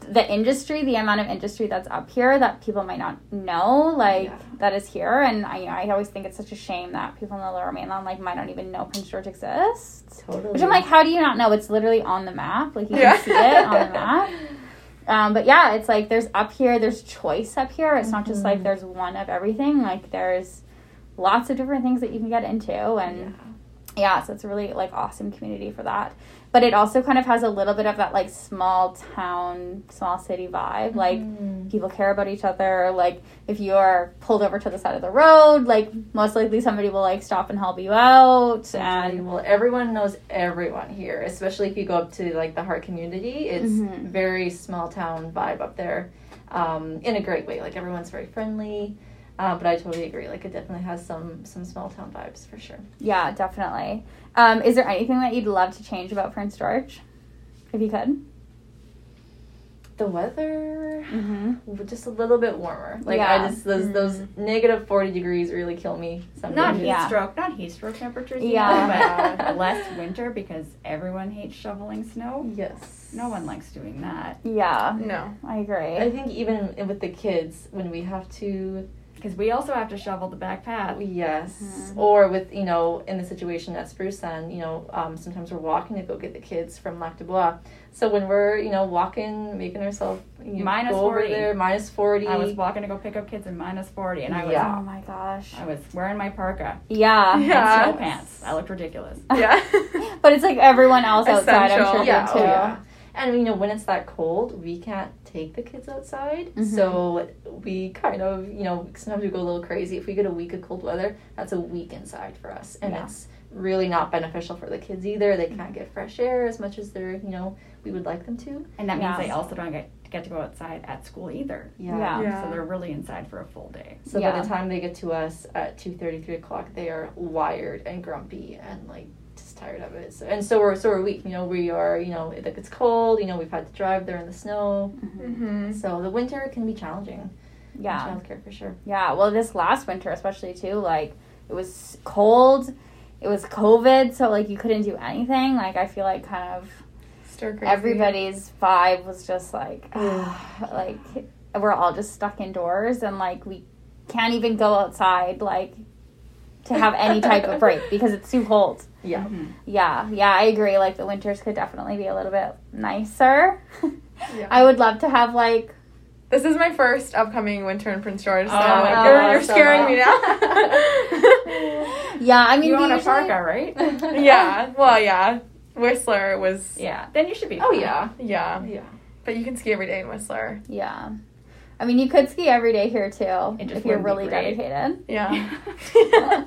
the industry, the amount of industry that's up here that people might not know, like Yeah. that is here. And I, I always think it's such a shame that people in the Lower Mainland like might not even know Prince George exists. Totally. Which I'm like, how do you not know? It's literally on the map. Like you Yeah. can see it on the map. Um, but yeah, it's like there's up here, there's choice up here. It's not just like Mhm. there's one of everything. Like there's lots of different things that you can get into, and Yeah, so it's a really like awesome community for that. But it also kind of has a little bit of that like small town, small city vibe. Like Mm. people care about each other. Like if you are pulled over to the side of the road, like most likely somebody will like stop and help you out. And well, everyone knows everyone here, especially if you go up to like the Hart community. It's Mhm. very small town vibe up there, um, in a great way. Like everyone's very friendly. Uh, but I totally agree. Like it definitely has some some small town vibes for sure. yeah, definitely. Um, is there anything that you'd love to change about Prince George, if you could? The weather, Mm-hmm. just a little bit warmer. Like Yeah. I just those those negative forty degrees really kill me. Some Not heat Yeah. stroke, not heat stroke temperatures. Yeah. Yeah, but less winter because everyone hates shoveling snow. Yes. No one likes doing that Yeah, No. I agree. I think even with the kids, when we have to because we also have to shovel the back path. Yes. Mhm. Or with, you know, in the situation at Spruceland, you know, um, sometimes we're walking to go get the kids from Lac Des Bois. So when we're, you know, walking, making ourselves you Minus go over 40. there, minus 40. I was walking to go pick up kids in minus forty, and I was Yeah. oh my gosh. I was wearing my parka Yeah. and Yeah. snow pants. I looked ridiculous. Yeah. But it's like everyone else outside, I'm Essential. sure, yeah, did oh, too. yeah. And, you know, when it's that cold, we can't take the kids outside. Mhm. So we kind of, you know, sometimes we go a little crazy. If we get a week of cold weather, that's a week inside for us. And Yeah. it's really not beneficial for the kids either. They can't get fresh air as much as they're, you know, we would like them to. And that Yeah. means they also don't get get to go outside at school either. Yeah. Yeah. So they're really inside for a full day. So Yeah. by the time they get to us at 2.30, 3 o'clock, they are wired and grumpy and like just tired of it. So, and so we're so are we. You know, we are, you know, it, it's cold, you know, we've had to drive there in the snow. hmm So the winter can be challenging. Yeah. Childcare for sure. Yeah. Well, this last winter, especially too, like it was cold. It was COVID, so like you couldn't do anything. Like I feel like kind of Stir crazy. everybody's vibe was just like, like we're all just stuck indoors and like we can't even go outside like to have any type of break because it's too cold. Yeah. Mhm. Yeah, yeah, I agree. Like the winters could definitely be a little bit nicer. Yeah. I would love to have like This is my first upcoming winter in Prince George, so Oh my you're, you're so scaring me now. yeah. I mean, You we own a usually- parka, right? yeah, well, yeah. Whistler was, Yeah. Then you should be. Oh yeah. yeah. Yeah. But you can ski every day in Whistler. Yeah. I mean, you could ski every day here too just if you're really great. dedicated. Yeah.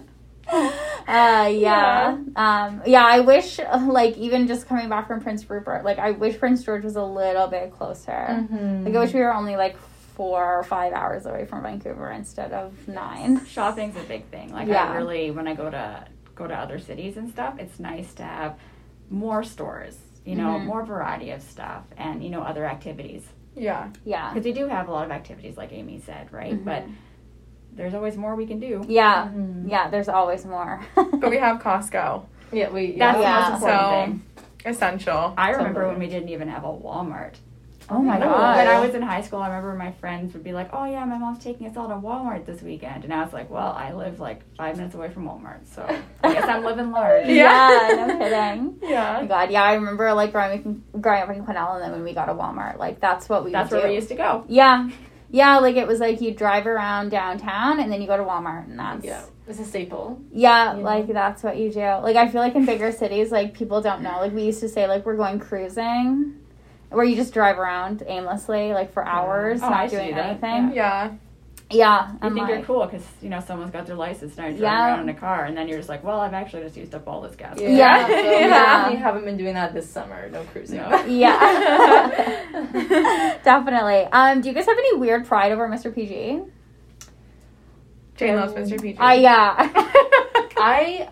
Uh, yeah. Um, yeah, I wish, uh, like, even just coming back from Prince Rupert, like, I wish Prince George was a little bit closer. Mm-hmm. Like, I wish we were only, like, four or five hours away from Vancouver instead of nine. Shopping's a big thing. Like Yeah. I really, when I go to go to other cities and stuff, it's nice to have more stores. You know, Mhm. more variety of stuff, and you know, other activities. yeah. Yeah. Because we do have a lot of activities, like Amy said, right? Mhm. But there's always more we can do. Yeah. Mhm. Yeah, there's always more. But we have Costco. Yeah, we. That's Yeah. the most important So- thing. Essential. I remember Totally. when we didn't even have a Walmart. oh my When god. When I was in high school, I remember my friends would be like, "Oh yeah, my mom's taking us all to Walmart this weekend," and I was like, "Well, I live like five minutes away from Walmart, so I guess I'm living large." yeah, no kidding. Oh my Yeah. god, yeah, I remember like growing growing up in Quesnel and then when we got a Walmart, like that's what we That's would where do. we used to go. Yeah. Yeah, like it was like you drive around downtown and then you go to Walmart and that's Yeah. It's a staple. Yeah, Yeah. like that's what you do. Like I feel like in bigger cities, like people don't know. Like we used to say, like we're going cruising, where you just drive around aimlessly, like for hours, Oh, not to doing do anything. Yeah. Yeah, Yeah, you I'm think you're cool because you know someone's got their license now you're driving Yeah. around in a car, and then you're just like, "Well, I've actually just used up all this gas." Yeah. Yeah. So we Yeah. definitely haven't been doing that this summer. No cruising. No. yeah, definitely. Um, do you guys have any weird pride over Mr. PG? Jane loves Mr. PG. Uh, yeah. I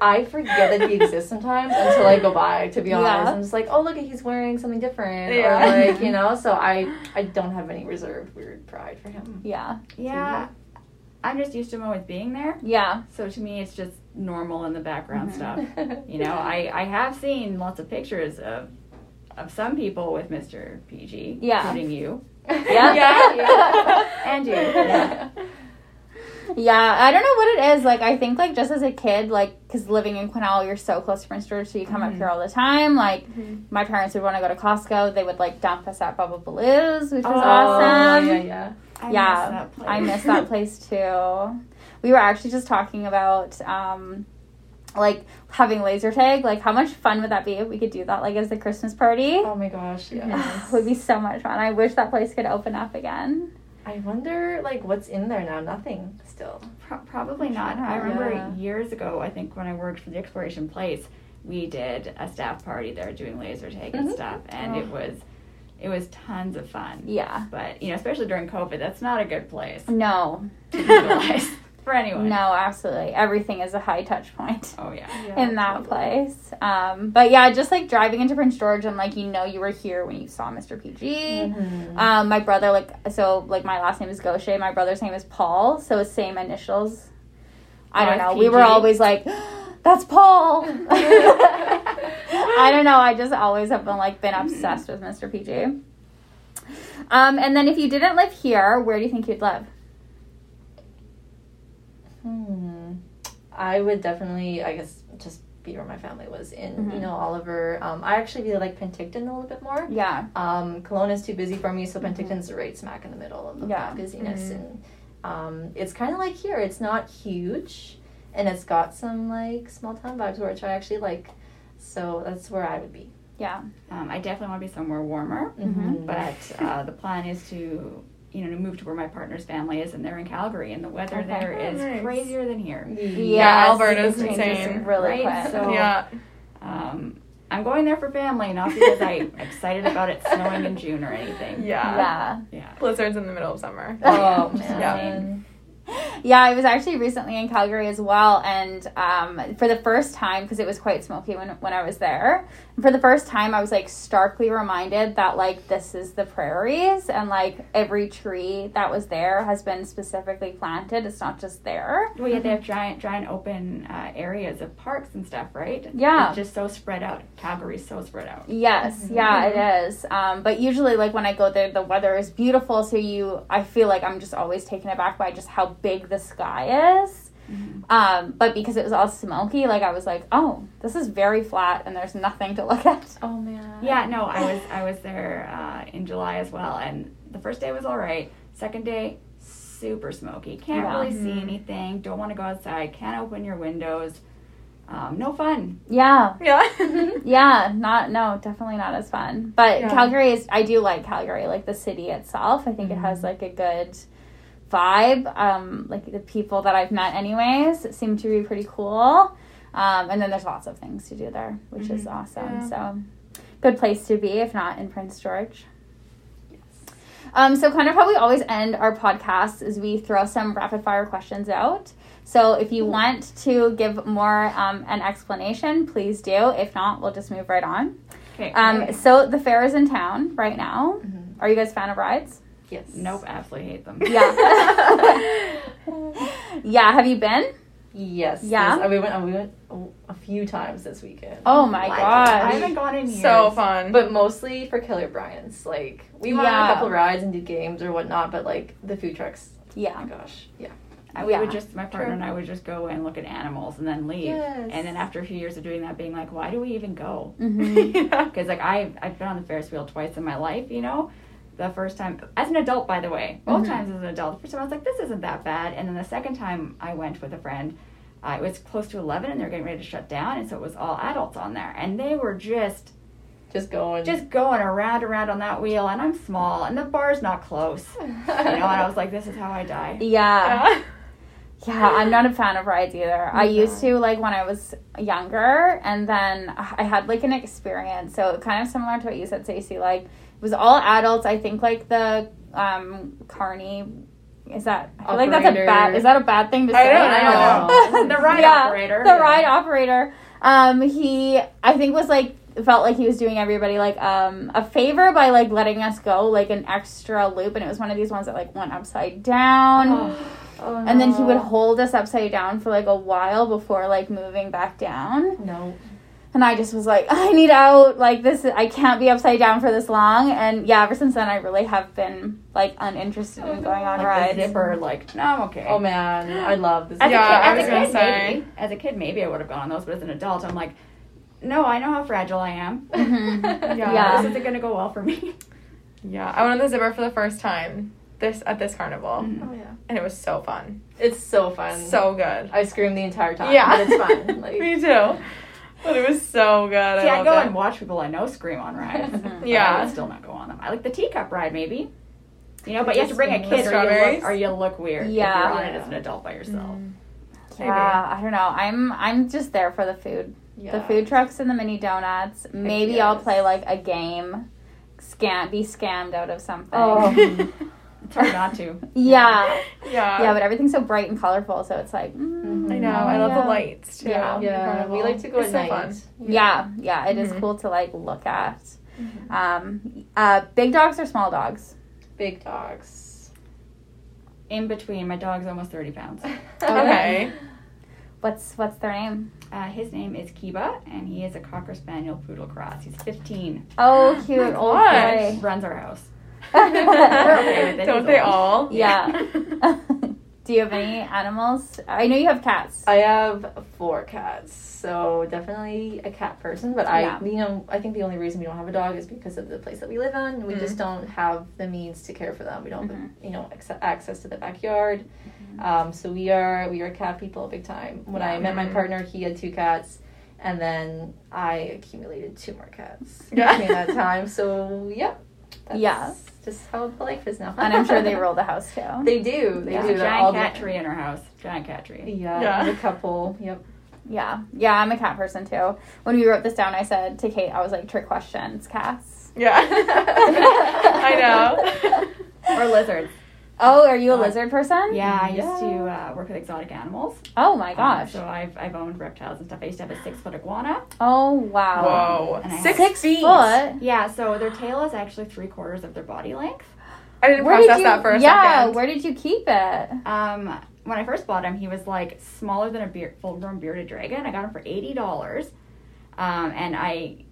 I forget that he exists sometimes until I go by. To be honest, Yeah. I'm just like, oh look, he's wearing something different, Yeah. or like you know. So I I don't have any reserved weird pride for him. yeah, Yeah, I'm just used to him always being there, yeah, so to me it's just normal in the background Mhm. stuff. You know, I I have seen lots of pictures of of some people with Mr. PG, Yeah. including you yeah, Yeah. and you. Yeah. Yeah, I don't know what it is. Like, I think, like, just as a kid, like, because living in Quesnel, you're so close to Prince George, so you come up Mhm. here all the time. Like, Mhm. my parents would want to go to Costco. They would, like, dump us at Bubba Baloo's, which was Oh, awesome. yeah, yeah. I Yeah, miss that place. I miss that place too. We were actually just talking about um, like having laser tag. Like, how much fun would that be if we could do that, like, as a Christmas party? Oh my gosh, yes. It would be so much fun. I wish that place could open up again. I wonder, like, what's in there now? Nothing still. Pro- probably not. I remember Yeah. years ago, I think when I worked for the Exploration Place, we did a staff party there doing laser tag and Mhm. stuff, and it Oh. was it was tons of fun. Yeah. But you know, especially during COVID, that's not a good place No. to utilize for anyone. No, absolutely. Everything is a high touch point. Oh yeah. in that place. Um, but yeah, just like driving into Prince George and like you know you were here when you saw Mr. PG. Mhm. Um, my brother like so like my last name is Gaucher. My brother's name is Paul, so same initials. I don't know. We were always like, that's Paul. I don't know. I just always have been like been obsessed with Mr. PG. Um, and then if you didn't live here, where do you think you'd live? Hmm. I would definitely, I guess, just be where my family was in, Mhm. you know, Oliver. Um, I actually really like Penticton a little bit more. Yeah. Um, Kelowna is too busy for me, so Penticton's right smack in the middle of, the Yeah. busyness, Mhm. and um, it's kind of like here. It's not huge, and it's got some like small town vibes, which I actually like. So that's where I would be. Yeah. Um, I definitely want to be somewhere warmer, Mhm. but uh, the plan is to you know to move to where my partner's family is, and they're in Calgary, and the weather Okay. there Oh, is nice. crazier than here. Yes, Alberta's it changes insane. really Right? quick. So- yeah. Um, I'm going there for family, not because I'm excited about it snowing in June or anything. Yeah. yeah. Yeah. Blizzards in the middle of summer. Oh Yeah. man. Yeah, I was actually recently in Calgary as well, and um, for the first time, because it was quite smoky when when I was there. For the first time, I was like starkly reminded that like this is the prairies, and like every tree that was there has been specifically planted. It's not just there. Well, yeah, they have giant, giant open uh, areas of parks and stuff, right? Yeah. It's just so spread out. Calgary's so spread out. Yes, yeah, it is. Um, but usually, like when I go there, the weather is beautiful, so you, I feel like I'm just always taken aback by just how big the sky is. Um, but because it was all smoky, like I was like, oh, this is very flat, and there's nothing to look at. Oh man. Yeah, no, I was I was there uh, in July as well, and the first day was all right. Second day, super smoky. Can't Yeah. really see anything. Don't want to go outside. Can't open your windows. Um, no fun. Yeah, Yeah. yeah, not no, definitely not as fun. But Yeah. Calgary is, I do like Calgary, like the city itself. I think it has like a good vibe. Um, like the people that I've met, anyways, seem to be pretty cool. Um, and then there's lots of things to do there, which is Mhm. awesome. Yeah. So, good place to be if not in Prince George. Um, so, kind of how we always end our podcasts is we throw some rapid fire questions out. So, if you want to give more um, an explanation, please do. If not, we'll just move right on. Okay. Um, so, the fair is in town right now. Mhm. Are you guys a fan of rides? Yes. nope, absolutely hate them. Yeah. yeah. Have you been? Yes. Yeah? yes. Uh, we went. uh, We went a few times this weekend. Oh my What? god. I haven't gone in years. so fun. But mostly for Killer Brian's. Like we went on a couple rides and did games or whatnot, but like the food trucks. Oh Yeah. my gosh. Yeah. I, we Yeah. would just my partner True. and I would just go and look at animals and then leave. Yes. And then after a few years of doing that, being like, why do we even go? hmm yeah. Because like I I've been on the Ferris wheel twice in my life, you know. The first time as an adult, by the way, both Mhm. times as an adult. The first time I was like, this isn't that bad, and then the second time I went with a friend, uh, it was close to eleven, and they're getting ready to shut down, and so it was all adults on there, and they were just Just going. just going around around on that wheel, and I'm small, and the bar's not close, you know, and I was like, this is how I die. Yeah. Yeah. Yeah, I'm not a fan of rides either. I Okay. used to like when I was younger, and then I had like an experience. So kind of similar to what you said, Stacy. Like it was all adults. I think like the um Carney. Is that I feel like that's a bad? Is that a bad thing to say? I say? don't know. The ride Yeah, operator. The ride operator. Um, he I think was like felt like he was doing everybody like um a favor by like letting us go like an extra loop, and it was one of these ones that like went upside down. Oh, And then he would hold us upside down for like a while before like moving back down. No. And I just was like, I need out. Like this, I can't be upside down for this long. And yeah, ever since then, I really have been like uninterested in going on like rides. the zipper, like no, I'm okay. Oh man, I love this. As Yeah, a kid, I as was a gonna kid, say. maybe. As a kid, maybe I would have gone on those, but as an adult, I'm like, no, I know how fragile I am. Mhm. Yeah. Yeah. This isn't gonna go well for me. Yeah. I went on the zipper for the first time this at this carnival, Mhm. Oh yeah. and it was so fun, It's so fun. so good. I screamed the entire time. Yeah. But it's fun. Like Me too. But it was so good. See, I I love go it. and watch people I know scream on rides. but I Yeah. would still not go on them. I like the teacup ride, maybe. You know, but you have to bring a kid or you, look, or you look weird if Yeah. you're on it as an adult by yourself. Mm. Yeah, I don't know. I'm I'm just there for the food. yeah. The food trucks and the mini donuts. Maybe I'll play like a game. Scam be scammed out of something. Oh. It's hard not to. Yeah. Yeah. Yeah, but everything's so bright and colorful, so it's like mm. I know. I love yeah. the lights too. Yeah. Yeah, we like to go It's at so night. fun. Yeah, yeah, it is Mhm. cool to like look at. Mhm. Um, uh, big dogs or small dogs? Big dogs. In between, my dog's almost 30 pounds. Okay. What's what's their name? Uh, his name is Kiba, and he is a Cocker Spaniel Poodle Cross. He's 15. Oh, cute my old Runs our house. Yeah. Then Don't he's they all? Yeah. Do you have any animals? I know you have cats. I have four cats, so definitely a cat person. But I, Yeah. you know, I think the only reason we don't have a dog is because of the place that we live on. We Mhm. just don't have the means to care for them. We don't, Mhm. have, you know, ac- access to the backyard. Um, so we are we are cat people big time. When I met my Mhm. partner, he had two cats, and then I accumulated two more cats Yeah. between that time. So yep, that's Yeah. just how the life is now. and I'm sure they roll the house too. They do. They There's do. a They're all giant cat different. tree in our house. Giant cat tree. Yeah, Yeah. the couple. Yep. Yeah, yeah, I'm a cat person too. When we wrote this down, I said to Cait, I was like, trick questions, cats. Yeah. I know. Or lizards. Oh, are you a Uh, lizard person? Yeah, I used to uh, work with exotic animals. Oh my Um, gosh. so I've, I've owned reptiles and stuff. I used to have a six foot iguana. Oh wow. Whoa. And Six, Six feet. foot. Yeah, so their tail is actually three quarters of their body length. I didn't Where process did you? that for a yeah, second. where did you keep it? Um, when I first bought him, he was like smaller than a beard, full-grown bearded dragon. I got him for eighty dollars, um, and I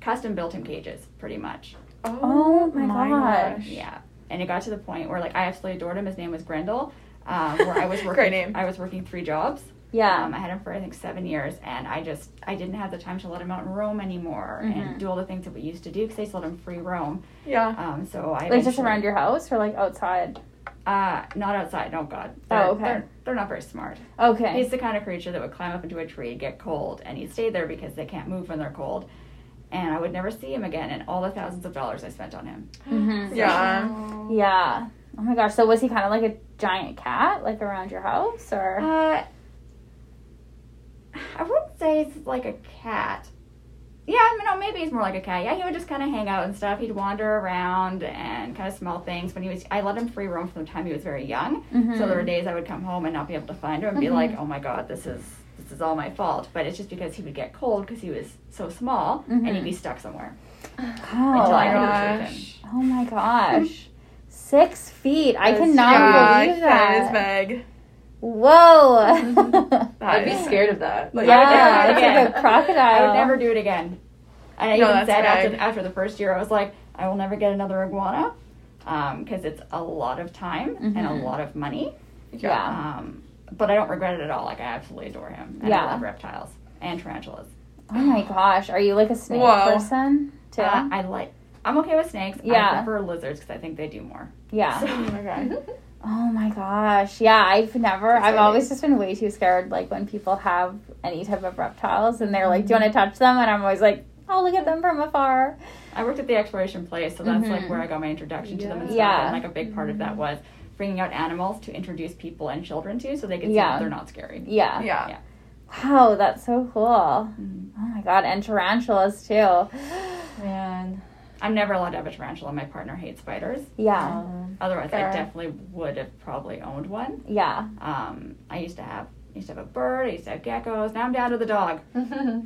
custom built him cages, pretty much. Oh my gosh. Yeah, and it got to the point where like I absolutely adored him. His name was Grendel. Um, where I was working, Great name. I was working three jobs. Yeah. Um, I had him for I think seven years, and I just I didn't have the time to let him out and roam anymore Mhm. and do all the things that we used to do because they still let him free roam. Yeah. Um, so I like just around your house or like outside? uh not outside. Oh God. Oh, They're- okay. They're, they're not very smart. Okay. He's the kind of creature that would climb up into a tree, get cold, and he'd stay there because they can't move when they're cold. And I would never see him again, and all the thousands of dollars I spent on him. hmm Yeah. Yeah. Oh my gosh. So was he kind of like a giant cat, like around your house, or? Uh, I wouldn't say he's like a cat. Yeah, I mean, no, maybe he's more like a cat. Yeah, he would just kind of hang out and stuff. He'd wander around and kind of smell things. When he was, I let him free roam from the time he was very young. Mhm. So there were days I would come home and not be able to find him and be Mhm. like, "Oh my God, this is this is all my fault." But it's just because he would get cold because he was so small and Mhm. he'd be stuck somewhere Oh, until I could my- him. gosh. oh my gosh. Six feet. I cannot yeah, believe that is that. big. Whoa. I'd be scared of that. Like, yeah, I would never do it it's like a crocodile. I would never do it again. And I No, even that's said after after the first year, I was like, I will never get another iguana because it's a lot of time and a Mhm. lot of money. Yeah. Um, but I don't regret it at all. Like I absolutely adore him. And Yeah. I love reptiles and tarantulas. Oh my gosh. Are you like a snake Whoa. person too? Uh, I like. I'm okay with snakes. Yeah. I prefer lizards because I think they do more. yeah. Okay. Oh my gosh. Yeah, I've never, I've always just been way too scared, like when people have any type of reptiles and they're like, do you want to touch them? And I'm always like, oh, look at them from afar. I worked at the exploration place, so that's Mhm. like where I got my introduction to them and stuff. Yeah. And like a big part of that was bringing out animals to introduce people and children to, so they could see that they're not scary. Yeah. Yeah. Yeah. Wow, that's so cool. Mhm. Oh my god, and tarantulas too. Man. I'm never allowed to have a tarantula. My partner hates spiders. Yeah. Um, Otherwise, Fair. I definitely would have probably owned one. Yeah. Um, I used to have I used to have a bird. I used to have geckos. Now I'm down to the dog.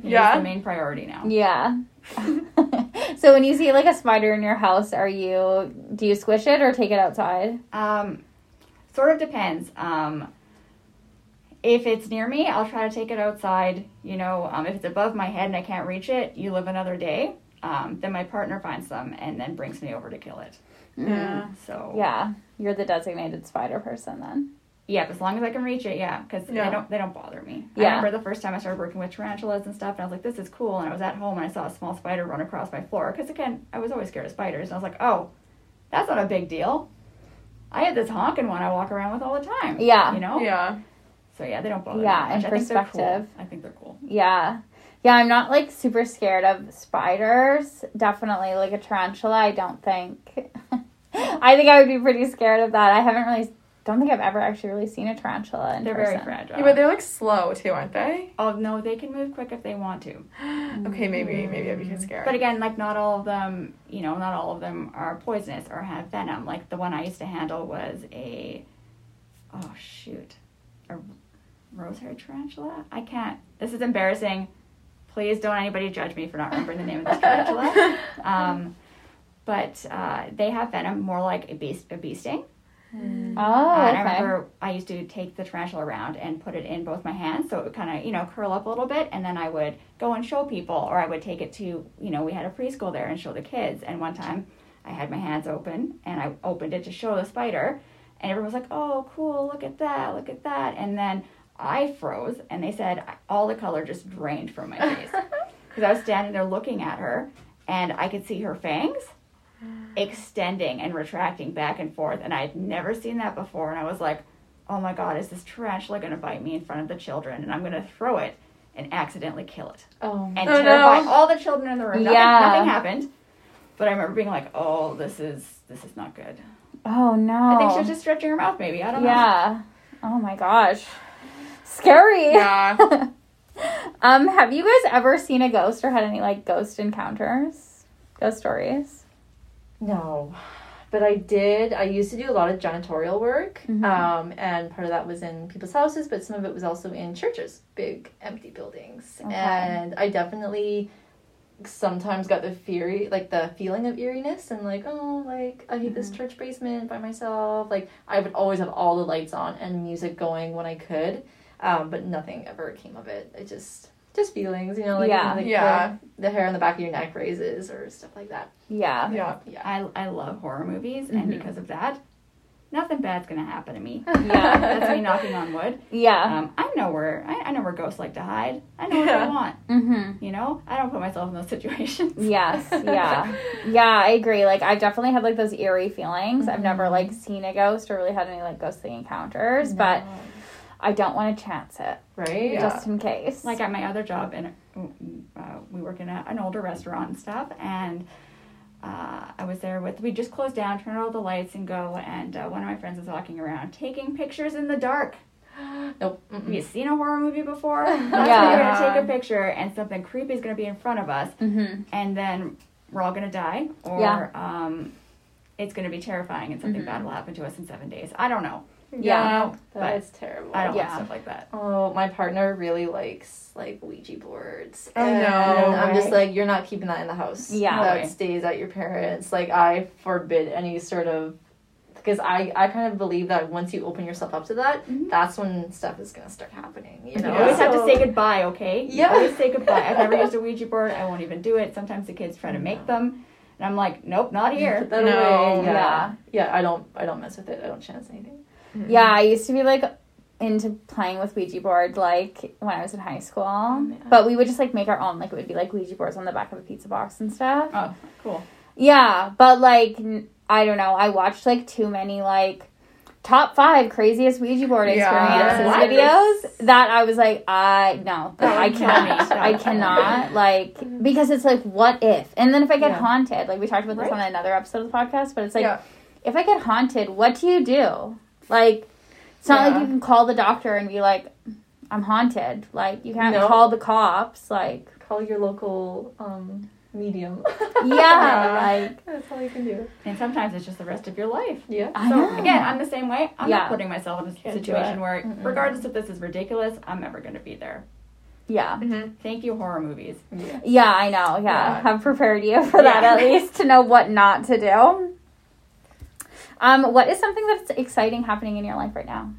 He's Yeah. the main priority now. Yeah. so when you see like a spider in your house, are you do you squish it or take it outside? Um, sort of depends. Um, if it's near me, I'll try to take it outside. You know, um, if it's above my head and I can't reach it, you live another day. Um, then my partner finds them and then brings me over to kill it. Yeah. So Yeah. You're the designated spider person then. Yeah, as long as I can reach it, yeah, because Yeah. they don't they don't bother me. Yeah. I remember the first time I started working with tarantulas and stuff, and I was like, this is cool. And I was at home and I saw a small spider run across my floor because again, I was always scared of spiders, and I was like, oh, that's not a big deal. I had this honking one I walk around with all the time. Yeah. You know? Yeah. So yeah, they don't bother Yeah, me in much. I think cool. perspective. I think they're cool. Yeah. Yeah, I'm not like super scared of spiders. Definitely like a tarantula, I don't think. I think I would be pretty scared of that. I haven't really don't think I've ever actually really seen a tarantula in They're person. very fragile. Yeah, but they're like slow too, aren't they? oh no, they can move quick if they want to. Okay, maybe maybe I'd be scared. But again, like not all of them, you know, not all of them are poisonous or have venom. Like the one I used to handle was a, oh shoot, a rose-haired tarantula. I can't. This is embarrassing. Please don't anybody judge me for not remembering the name of this tarantula. Um, but uh, they have venom, more like a bee, a bee sting. Oh, Uh, and I remember I used to take the tarantula around and put it in both my hands so it would kind of, you know, curl up a little bit. And then I would go and show people, or I would take it to, you know, we had a preschool there and show the kids. And one time I had my hands open and I opened it to show the spider. And everyone was like, oh, cool, look at that, look at that. And then I froze and they said all the color just drained from my face. Because I was standing there looking at her and I could see her fangs extending and retracting back and forth and I had never seen that before and I was like, "Oh my god, is this tarantula going to bite me in front of the children and I'm going to throw it and accidentally kill it Oh. and Oh, terrify no. all the children in the room." Nothing, Yeah. nothing happened. But I remember being like, "Oh, this is this is not good." Oh no. I think she was just stretching her mouth maybe. I don't know. Yeah. Oh my gosh. Scary. Yeah. um, have you guys ever seen a ghost or had any like ghost encounters? Ghost stories? No, but I did. I used to do a lot of janitorial work, Mhm. um, and part of that was in people's houses, but some of it was also in churches, big empty buildings. Okay. And I definitely sometimes got the fear, like the feeling of eeriness, and like, oh, like I hate this church basement by myself. Like I would always have all the lights on and music going when I could, um, but nothing ever came of it. It just. Just feelings, you know, like, Yeah. like Yeah. The, the hair on the back of your neck raises or stuff like that. Yeah. Yeah. Yeah. I I love horror movies Mhm. and because of that, nothing bad's going to happen to me. Yeah. That's me knocking on wood. Yeah. Um, I know where I, I know where ghosts like to hide. I know what Yeah. they want. Mm-hmm. You know, I don't put myself in those situations. Yes, yeah. Yeah, I agree. Like I've definitely had like those eerie feelings. I've never like seen a ghost or really had any like ghostly encounters, but No. I don't want to chance it right? Yeah. just in case. like at my other job, and uh, we work in a, an older restaurant and stuff, and uh, I was there with. We just closed down, turned all the lights, and go. And uh, one of my friends was walking around taking pictures in the dark. Nope. Have Mm-mm. you seen a horror movie before? Yeah. when you're gonna take a picture, and something creepy is gonna be in front of us, mm-hmm. and then we're all gonna die, or Yeah. um, it's gonna be terrifying, and something Mhm. bad will happen to us in seven days. I don't know. Yeah. That is terrible. I don't Yeah. want stuff like that. Oh, my partner really likes like Ouija boards. Oh, and no. I'm just like, you're not keeping that in the house. Yeah. That way. stays at your parents. Like I forbid any sort of because I I kind of believe that once you open yourself up to that, Mhm. that's when stuff is gonna start happening. You know. You always have to say goodbye, okay? You Yeah. always say goodbye. I've never used a Ouija board. I won't even do it. Sometimes the kids try to make them, and I'm like, nope, not here. Put that No. away. Yeah. Yeah. yeah. I don't. I don't mess with it. I don't chance anything. Mm-hmm. Yeah, I used to be like into playing with Ouija board like when I was in high school. Oh, yeah. But we would just like make our own. Like it would be like Ouija boards on the back of a pizza box and stuff. Oh, cool. Yeah, but like I don't know. I watched like too many like top five craziest Ouija board experiences What? videos that I was like, I no, I cannot, I would kill me. cannot like mm-hmm. because it's like what if, and then if I get Yeah. haunted, like we talked about this Right. on another episode of the podcast, but it's like Yeah. if I get haunted, what do you do? Like it's not Yeah. like you can call the doctor and be like, I'm haunted. Like you can't No. call the cops. Like Call your local um medium. yeah, like that's all you can do. And sometimes it's just the rest of your life. Yeah. I So know. again, I'm the same way. I'm Yeah. not putting myself in a Can't situation where, Mm-mm. regardless if this is ridiculous, I'm never going to be there. yeah. Mm-hmm. Thank you, horror movies. Yeah. Yeah, I know. Yeah, Yeah. have prepared you for that at least to know what not to do. Um, what is something that's exciting happening in your life right now?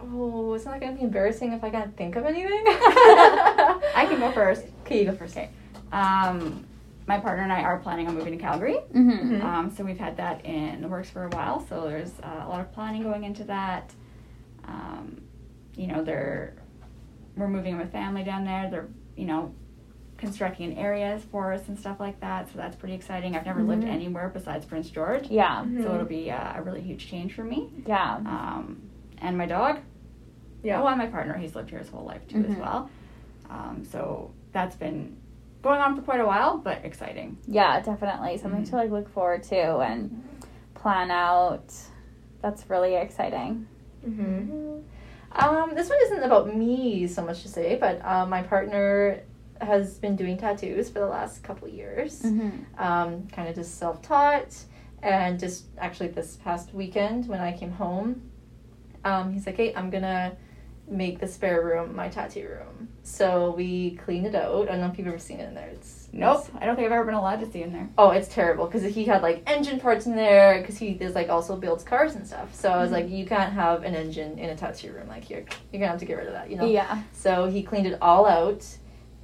Oh, it's not gonna be embarrassing if I can't think of anything. I can go first. Okay, you go first. Okay. Um, my partner and I are planning on moving to Calgary. Mm-hmm. Mhm. Um, so we've had that in the works for a while. So there's uh, a lot of planning going into that. Um, you know, they're we're moving with family down there. They're you know constructing areas for us and stuff like that. So that's pretty exciting. I've never lived Mhm. anywhere besides Prince George, Yeah. so it'll be uh, a really huge change for me. Yeah. Um, and my dog. Yeah. Oh, and my partner. He's lived here his whole life too, as Mhm. well. Um, so that's been going on for quite a while, but exciting. Yeah, definitely. Something Mhm. to like look forward to and plan out. That's really exciting. Mm-hmm. Um, this one isn't about me so much to say, but uh, my partner has been doing tattoos for the last couple years. Mm-hmm. Um, kind of just self taught, and just actually this past weekend when I came home, um, he's like, "Hey, I'm gonna make the spare room my tattoo room." So we cleaned it out. I don't know if you've ever seen it in there. It's Nope, I don't think I've ever been allowed to see in there. Oh, it's terrible because he had like engine parts in there because he is like also builds cars and stuff. So I was like, you can't have an engine in a tattoo room. Like you're you're gonna have to get rid of that, you know. Yeah. So he cleaned it all out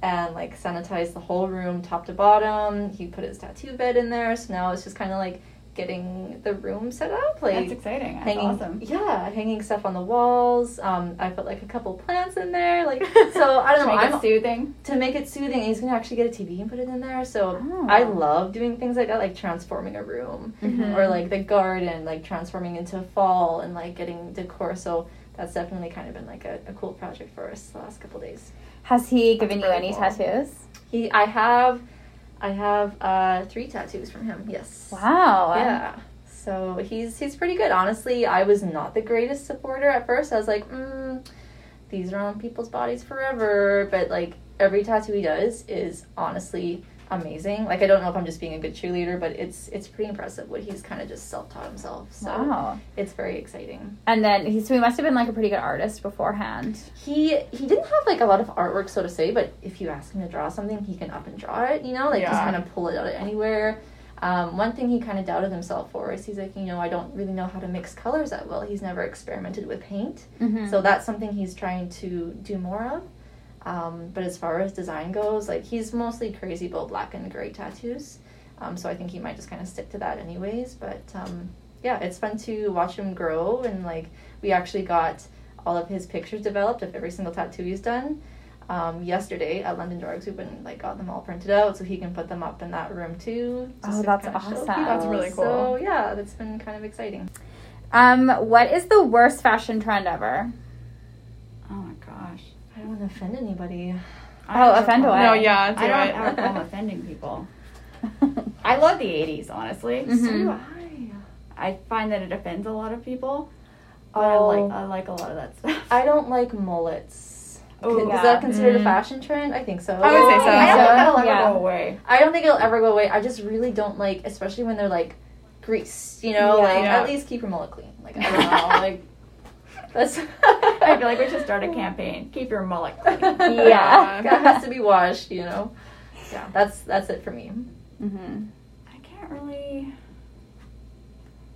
and like sanitized the whole room top to bottom. He put his tattoo bed in there. So now it's just kind of like getting the room set up, like That's exciting. That's hanging, awesome. yeah, hanging stuff on the walls. Um, I put like a couple plants in there, like so. I don't To know. make I'm it soothing. to make it soothing. He's gonna actually get a TV and put it in there. So Oh. I love doing things like that, like transforming a room Mhm. or like the garden, like transforming into fall and like getting decor. So that's definitely kind of been like a, a cool project for us the last couple days. Has he given you any tattoos? He, I have, I have uh, three tattoos from him. Yes. Wow. Yeah. So he's he's pretty good. Honestly, I was not the greatest supporter at first. I was like, mm, these are on people's bodies forever. But like every tattoo he does is honestly amazing. Like I don't know if I'm just being a good cheerleader, but it's it's pretty impressive what he's kind of just self taught himself. So Wow. it's very exciting. And then he so he must have been like a pretty good artist beforehand. He he didn't have like a lot of artwork so to say, but if you ask him to draw something, he can up and draw it. You know, like just kind of pull it out of anywhere. Um, one thing he kind of doubted himself for is he's like, you know, I don't really know how to mix colors that well. He's never experimented with paint, Mm-hmm. so that's something he's trying to do more of. Um, but as far as design goes, like he's mostly crazy about black and gray tattoos. Um, so I think he might just kind of stick to that anyways. But um, yeah, it's fun to watch him grow and like we actually got all of his pictures developed of every single tattoo he's done. Um, yesterday at London Drugs, we went and like got them all printed out so he can put them up in that room too. Oh, to that's awesome. That's really cool. So yeah, that's been kind of exciting. Um, what is the worst fashion trend ever? Oh my gosh. I don't want to offend anybody. I Oh, don't have a offend problem- away. No, yeah, do I don't it. have a problem offending people. I love the 80s, honestly. Mhm. So do I. I find that it offends a lot of people. But I like I like a lot of that stuff. Oh, I don't like mullets. Oh, is yeah. that considered a Mm. fashion trend? I think so. I would say so. I don't think that'll ever Yeah. go away. I don't think it'll ever go away. I just really don't like, especially when they're like greased. You know, Yeah. like Yeah. at least keep your mullet clean. Like I don't know, like that's. I feel like we should start a campaign. Keep your mullet clean. Yeah. that has to be washed. You know. Yeah, that's that's it for me. Mm-hmm. I can't really.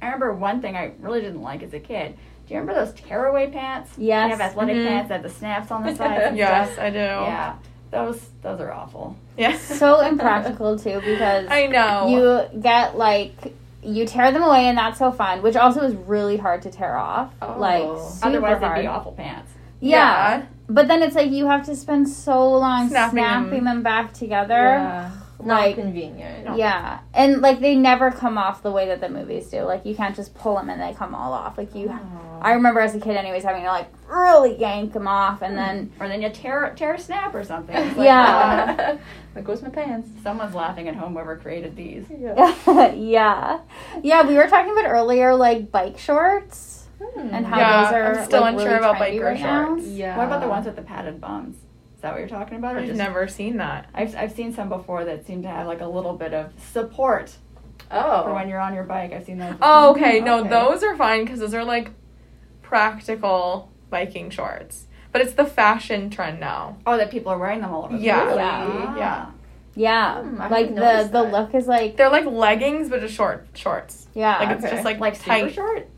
I remember one thing I really didn't like as a kid. Do you remember those tearaway pants? Yes. They have athletic Mhm. pants that have the snaps on the sides. Yes, stuff? I do. Yeah. Those those are awful. Yeah. So impractical too because I know. you get like you tear them away and that's so fun, which also is really hard to tear off. Oh. Like Otherwise, hard. they'd be awful pants. Yeah. But then it's like you have to spend so long Snapping snapping, them. them. back together. Yeah. Not Like convenient. yeah, and like they never come off the way that the movies do. Like you can't just pull them and they come all off. Like you, Oh. I remember as a kid, anyways, having to like really yank them off, and then Or then you tear tear a snap or something. It's like, Yeah. there goes my pants. someone's laughing at home. Whoever created these. Yeah. yeah, yeah, we were talking about earlier, like bike shorts Hmm. and how Yeah, those are I'm still like, unsure really about trendy biker right now. shorts. Yeah. What about the ones with the padded bums? Is that what you're talking about? I've just- never seen that. I've, I've seen some before that seem to have like a little bit of support Oh. for when you're on your bike. I've seen those. Oh, okay. No, those are fine because those are like practical biking shorts. But it's the fashion trend now. Oh, that people are wearing them all over. Yeah. place. Yeah. yeah. Yeah, Hmm, like the the that. look is like They're like leggings, but just short shorts. yeah. Like it's Okay. just like Like super tight. short.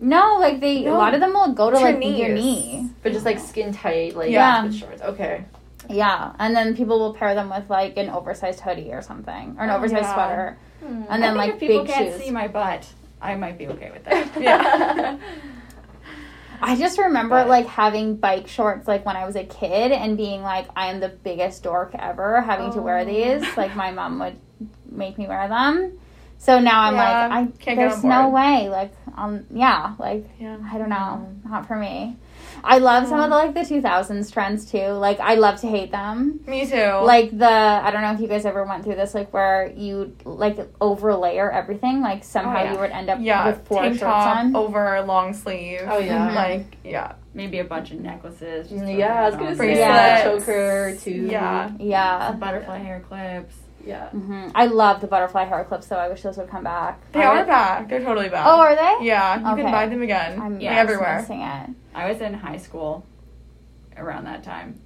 No, like they a lot of them will go to To like your your knee. But just like skin tight, like Yeah. with shorts. Okay. Yeah, and then people will pair them with like an oversized hoodie or something, or an Oh, oversized yeah. sweater, Hmm. and then I think like if people big can't shoes. see my butt, I might be okay with that. Yeah. I just remember But- like having bike shorts like when I was a kid and being like, I am the biggest dork ever having to wear Oh. these. Like my mom would make me wear them. So now I'm Yeah, like, I can't there's on no way. Like um yeah, like Yeah. I don't know, not for me. I love some of the like the 2000s trends too. Like I love to hate them. Me too. Like the I don't know if you guys ever went through this like where you like overlayer everything like somehow Oh, yeah. you would end up yeah, with four tank shirts top on. over long sleeve. Oh yeah. Mhm. Like yeah, Maybe a bunch of necklaces. just Yeah, I was gonna on say. Yeah. choker too. Yeah. Yeah. Some butterfly hair clips. Yeah. hmm I love the butterfly hair clips, though. I wish those would come back. they are back. They're totally back. Oh, are they? Yeah, you Okay. can buy them again. I'm Yeah, everywhere. missing it. I was in high school around that time.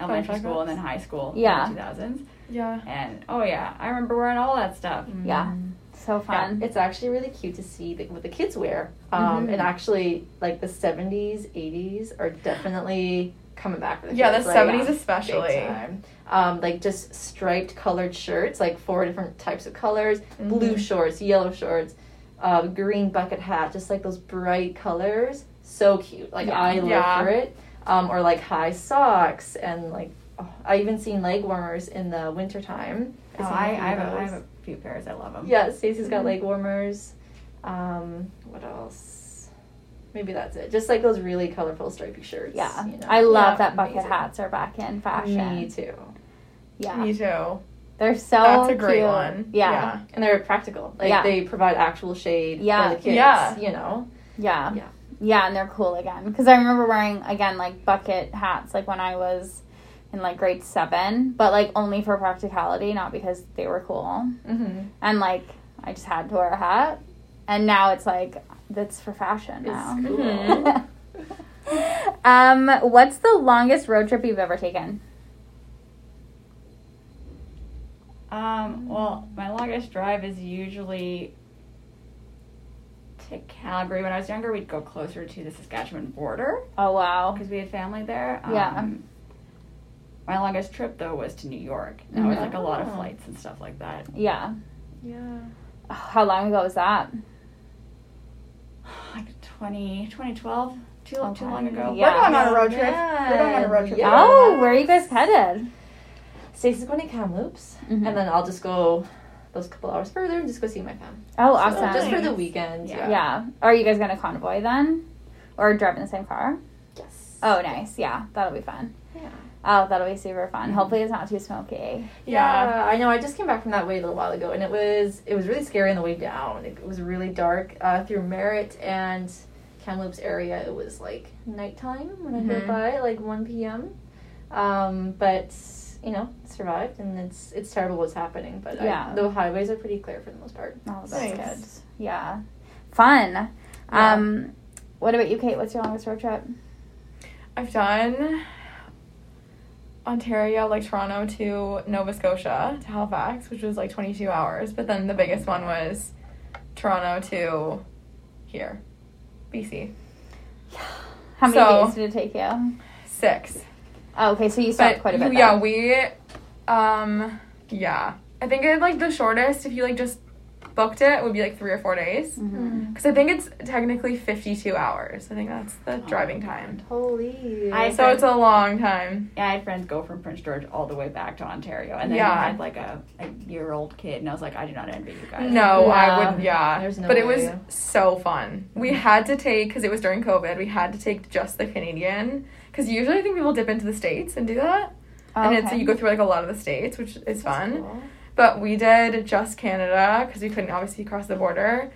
Elementary Butterfly school and then high school Yeah. in the 2000s. Yeah. And oh yeah, I remember wearing all that stuff. Yeah. Mm. So fun. It's actually really cute to see the, what the kids wear. Um, Mhm. And actually, like the 70s, 80s are definitely coming back for the Yeah, kids. the like, 70s big especially. time. Um, like just striped colored shirts, like four different types of colors blue Mhm. shorts, yellow shorts, uh, green bucket hat, just like those bright colors. So cute. Like, Yeah. I Yeah. for it. Um, or like high socks and like, oh, I even seen leg warmers in the wintertime. Oh, I, I, have a, I have a few pairs. I love them. Yeah, Stacy's got Mhm. leg warmers. Um, what else? Maybe that's it. Just like those really colorful stripy shirts. yeah. you know. I love Yeah, that bucket amazing. hats are back in fashion. Me too. Yeah. Me too. They're so That's a great cute. one. Yeah. And they're practical. Like Yeah. they provide actual shade Yeah. for the kids. Yeah. You know. Yeah. Yeah. Yeah, and they're cool again. Because I remember wearing, again, like bucket hats, like when I was in like grade seven, but like only for practicality, not because they were cool. Mm-hmm. And like, I just had to wear a hat. And now it's like, that's for fashion It's now. cool. Um, what's the longest road trip you've ever taken? Um, well, my longest drive is usually to Calgary. When I was younger, we'd go closer to the Saskatchewan border Oh wow. because we had family there. Yeah. Um, my longest trip though was to New York. That was Mhm. like a lot of Oh. flights and stuff like that. Yeah. Yeah. How long ago was that? Like 20, 2012, too, too long ago. Yeah. We're going on a road trip. Yeah. We're going on a road trip. Yeah. Oh, where are you guys headed? Stacy's going to Kamloops, Mhm. and then I'll just go those couple hours further and just go see my fam. Oh, So, awesome. just for the Nice. weekend. Yeah. Yeah. yeah. Are you guys gonna convoy then, or drive in the same car? Yes. Oh, nice. Yeah, that'll be fun. Yeah. Oh, that'll be super fun. Mhm. Hopefully, it's not too smoky. Yeah. Yeah, I know. I just came back from that way a little while ago, and it was it was really scary on the way down. It was really dark uh, through Merritt and Kamloops area. It was like nighttime when I Mhm. drove by, like one p.m. Um, but you know, survived, and it's it's terrible what's happening. But I- Yeah. the highways are pretty clear for the most part. Oh, that's Nice. good. Yeah, fun. Yeah. Um, what about you, Cait? What's your longest road trip? I've done Ontario, like Toronto to Nova Scotia to Halifax, which was like 22 hours. But then the biggest one was Toronto to here, BC. How many So- days did it take you? Six. Oh, okay, so you But quite a bit. yeah, then. we, um, yeah. I think it like the shortest if you like just booked it would be like three or four days. Mhm. Because I think it's technically 52 hours. I think that's the driving time. Holy. I- So it's a long time. Yeah, I had friends go from Prince George all the way back to Ontario, and then Yeah. I had like a, a year old kid, and I was like, I do not envy you guys. No, I wouldn't. Yeah, There's no but it was way. so fun. We had to take because it was during COVID. We had to take just the Canadian because usually I think people dip into the states and do that, and it's you go through like a lot of the states, which is That's fun. cool. But we did just Canada because we couldn't obviously cross the border.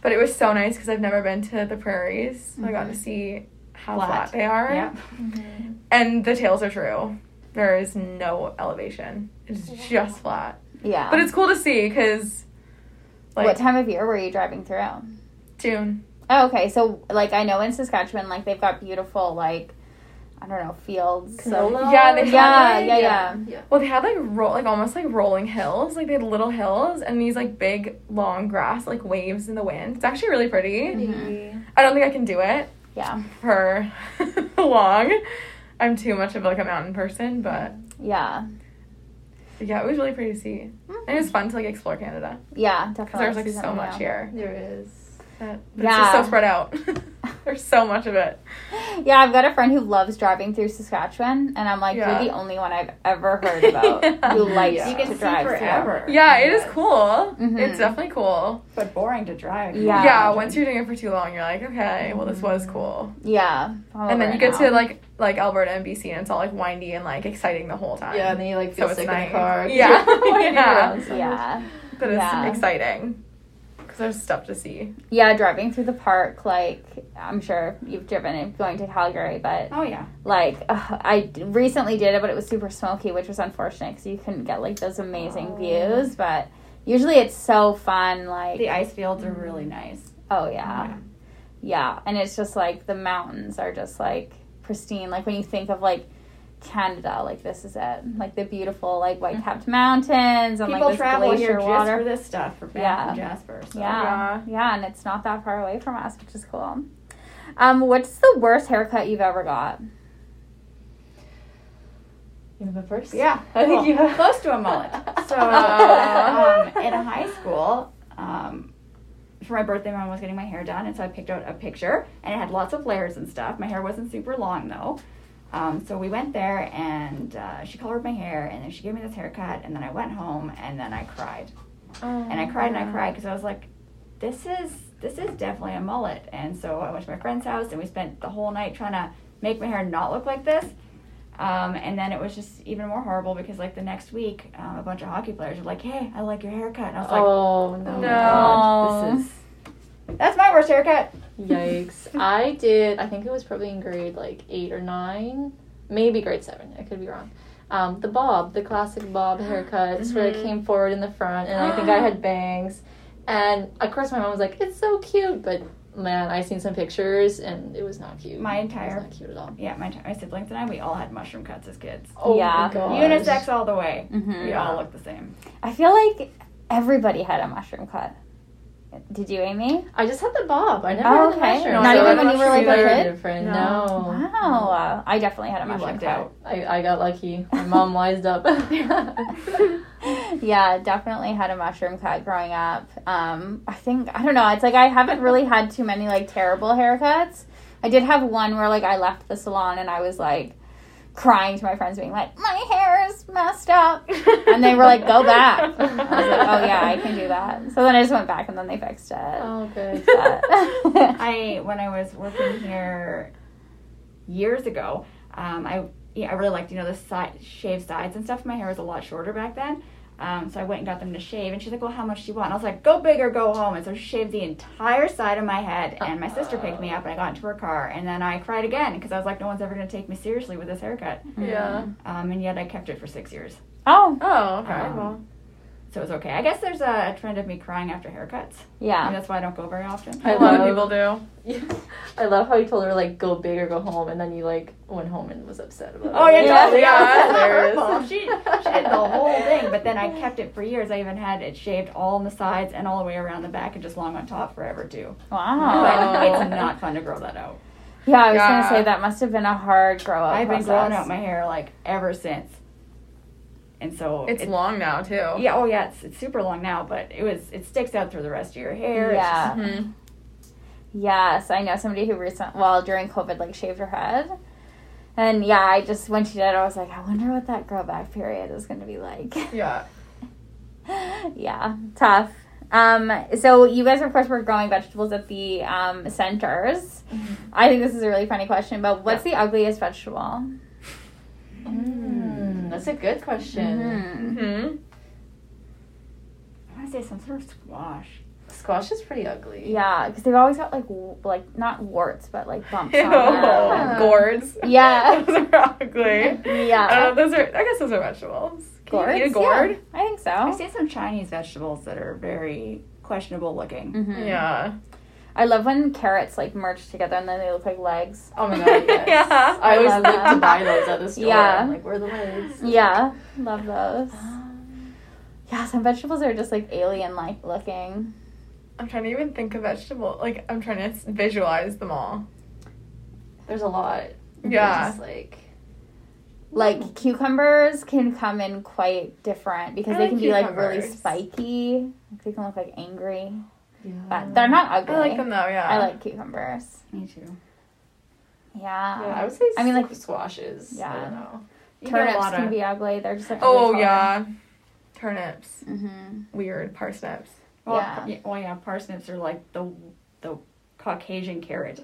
But it was so nice because I've never been to the prairies. I got to Mhm. see how Flat. flat, they are, Yeah. Mhm. and the tales are true. There is no elevation. It's just flat. Yeah. But it's cool to see because, like, what time of year were you driving through? June. Oh, okay. So, like, I know in Saskatchewan, like, they've got beautiful, like, I don't know, fields. of- Canola? Yeah, they Yeah, had, yeah, yeah. yeah. Well, they had like roll, like almost like rolling hills. Like they had little hills and these like big long grass, like waves in the wind. It's actually really pretty. Mhm. I don't think I can do it Yeah. for long. I'm too much of like a mountain person, but Yeah. yeah, it was really pretty to see. And it was fun to like explore Canada Yeah, because definitely. there's like so much new. here. There is. But, but it's just Yeah. so spread out. There's so much of it. Yeah, I've got a friend who loves driving through Saskatchewan, and I'm like, Yeah. you're the only one I've ever heard about Yeah. who likes Yeah. You to can see drive forever. Yeah, it is Yes. cool. Mhm. It's definitely cool. But boring to drive. Yeah. Yeah, once you're doing it for too long, you're like, okay, well, this was cool. Yeah, And then you get now. to like like Alberta and BC, and it's all like windy and like exciting the whole time. Yeah, and then you like So feel it's sick nice. in the car. Yeah. Yeah. yeah, but it's Yeah. exciting because there's stuff to see. yeah, driving through the park. Like I'm sure you've driven it going to Calgary, but Oh yeah. like ugh, I recently did it, but it was super smoky, which was unfortunate because you couldn't get like those amazing Oh. views. But usually it's so fun. Like The ice fields are really nice. oh yeah, yeah, and it's just like the mountains are just like pristine. Like when you think of like Canada, like this is it, like the beautiful like white capped mountains and People like this travel glacier here just water. for this stuff for Banff Yeah. and Jasper. So. Yeah. Yeah. yeah, and it's not that far away from us, which is cool. Um, what's the worst haircut you've ever got? You want to go first? Yeah, I think well, you have- close to a mullet. So Aw. um, in high school, um, for my birthday, my mom was getting my hair done, and so I picked out a picture, and it had lots of layers and stuff. My hair wasn't super long though. Um, so we went there, and uh, she colored my hair, and then she gave me this haircut, and then I went home, and then I cried, and I cried and I cried because I was like, this is this is definitely a mullet. And so I went to my friend's house, and we spent the whole night trying to make my hair not look like this. Um, and then it was just even more horrible because like the next week, um, a bunch of hockey players were like, "Hey, I like your haircut," and I was like, Oh "Oh no. No. god, this is that's my worst haircut." Yikes. I did, I think it was probably in grade like eight or nine, maybe grade seven. I could be wrong. Um, the bob, the classic bob haircut, just where it Mhm. came forward in the front, and I think I had bangs. And of course, my mom was like, "It's so cute," but man, I seen some pictures, and it was not cute. My it was entire- not cute at all. Yeah, my, my siblings and I, we all had mushroom cuts as kids. Oh Yeah. my gosh. Unisex all the way. Mm-hmm. We Yeah. all look the same. I feel like everybody had a mushroom cut. Did you, Amy? I just had the bob. I never Oh, had the okay. mushroom. Not so even when you were, like, a kid? Different. No. No. Wow, I definitely had a You mushroom cut. out. I, I got lucky. My mom wised up. yeah, definitely had a mushroom cut growing up. Um, I think I don't know. It's like I haven't really had too many like terrible haircuts. I did have one where like I left the salon and I was like crying to my friends, being like, "My hair is messed up," and they were like, "Go back." I was like, "Oh yeah, I can do that." So then I just went back and then they fixed it. oh, good. I when I was working here years ago, um, I yeah, I really liked you know the side shaved sides and stuff. My hair was a lot shorter back then. Um, so I went and got them to shave, and she's like, "Well, how much do you want?" And I was like, "Go big or go home." And so she shaved the entire side of my head, and my sister picked me up, and I got into her car, and then I cried again because I was like, "No one's ever going to take me seriously with this haircut." yeah. Um, and yet I kept it for six years, oh Oh, okay. Um, well, so it was okay. I guess there's a, a trend of me crying after haircuts. Maybe yeah, that's why I don't go very often. I a lot of people do. I love how you told her like go big or go home, and then you like went home and was upset about Oh it. yeah, Yeah. totally. Yeah, That's that's her fault. She, she did the whole thing, but then I kept it for years. I even had it shaved all on the sides and all the way around the back and just long on top forever too. wow. But Oh. it's not fun to grow that out. Yeah, I was Yeah. gonna say that must have been a hard grow up. I've been process. growing out my hair like ever since, and so It's it- long now too. Yeah, oh yeah, it's, it's super long now, but it was it sticks out through the rest of your hair. It's Yeah. Mhm. Yes, I know somebody who recent well during COVID like shaved her head. And yeah, I just when she did, it, I was like, I wonder what that grow back period is going to be like. Yeah. yeah, tough. Um, so you guys of course were growing vegetables at the um, centers. I think this is a really funny question, but what's the ugliest vegetable? Mm, that's a good question. Mhm. hmm I want to say some sort of squash. Squash is pretty ugly. Yeah, because they've always got like w- like not warts, but like bumps Ew. on them. Gourds. Yeah. those are ugly. Yeah. know. Those are. I guess those are vegetables. Can Gourds? you eat a gourd? Yeah, I think so. I see some Chinese vegetables that are very questionable looking. Mhm. Yeah. I love when carrots like merge together and then they look like legs. Oh my god. Yes. Yeah. I always I look love that. to buy those at the store. Yeah. I'm like, where are the legs? Yeah, love um, those. Yeah, some vegetables are just like alien like looking. I'm trying to even think of vegetable. Like I'm trying to visualize them all. There's a lot. Yeah. Just like Like cucumbers can come in quite different because I they like can be like really spiky. They can look like angry. Yeah. but they're not ugly. I like them though. Yeah. I like cucumbers. Me too. Yeah. Yeah, I would say. I mean, like- squashes. Yeah. I don't know. You get a Turnips lot can of- be ugly. They're just like Oh yeah, turnips. Mm-hmm. Weird parsnips. Well, Yeah. yeah. Well, yeah. Parsnips are like the the Caucasian carrot.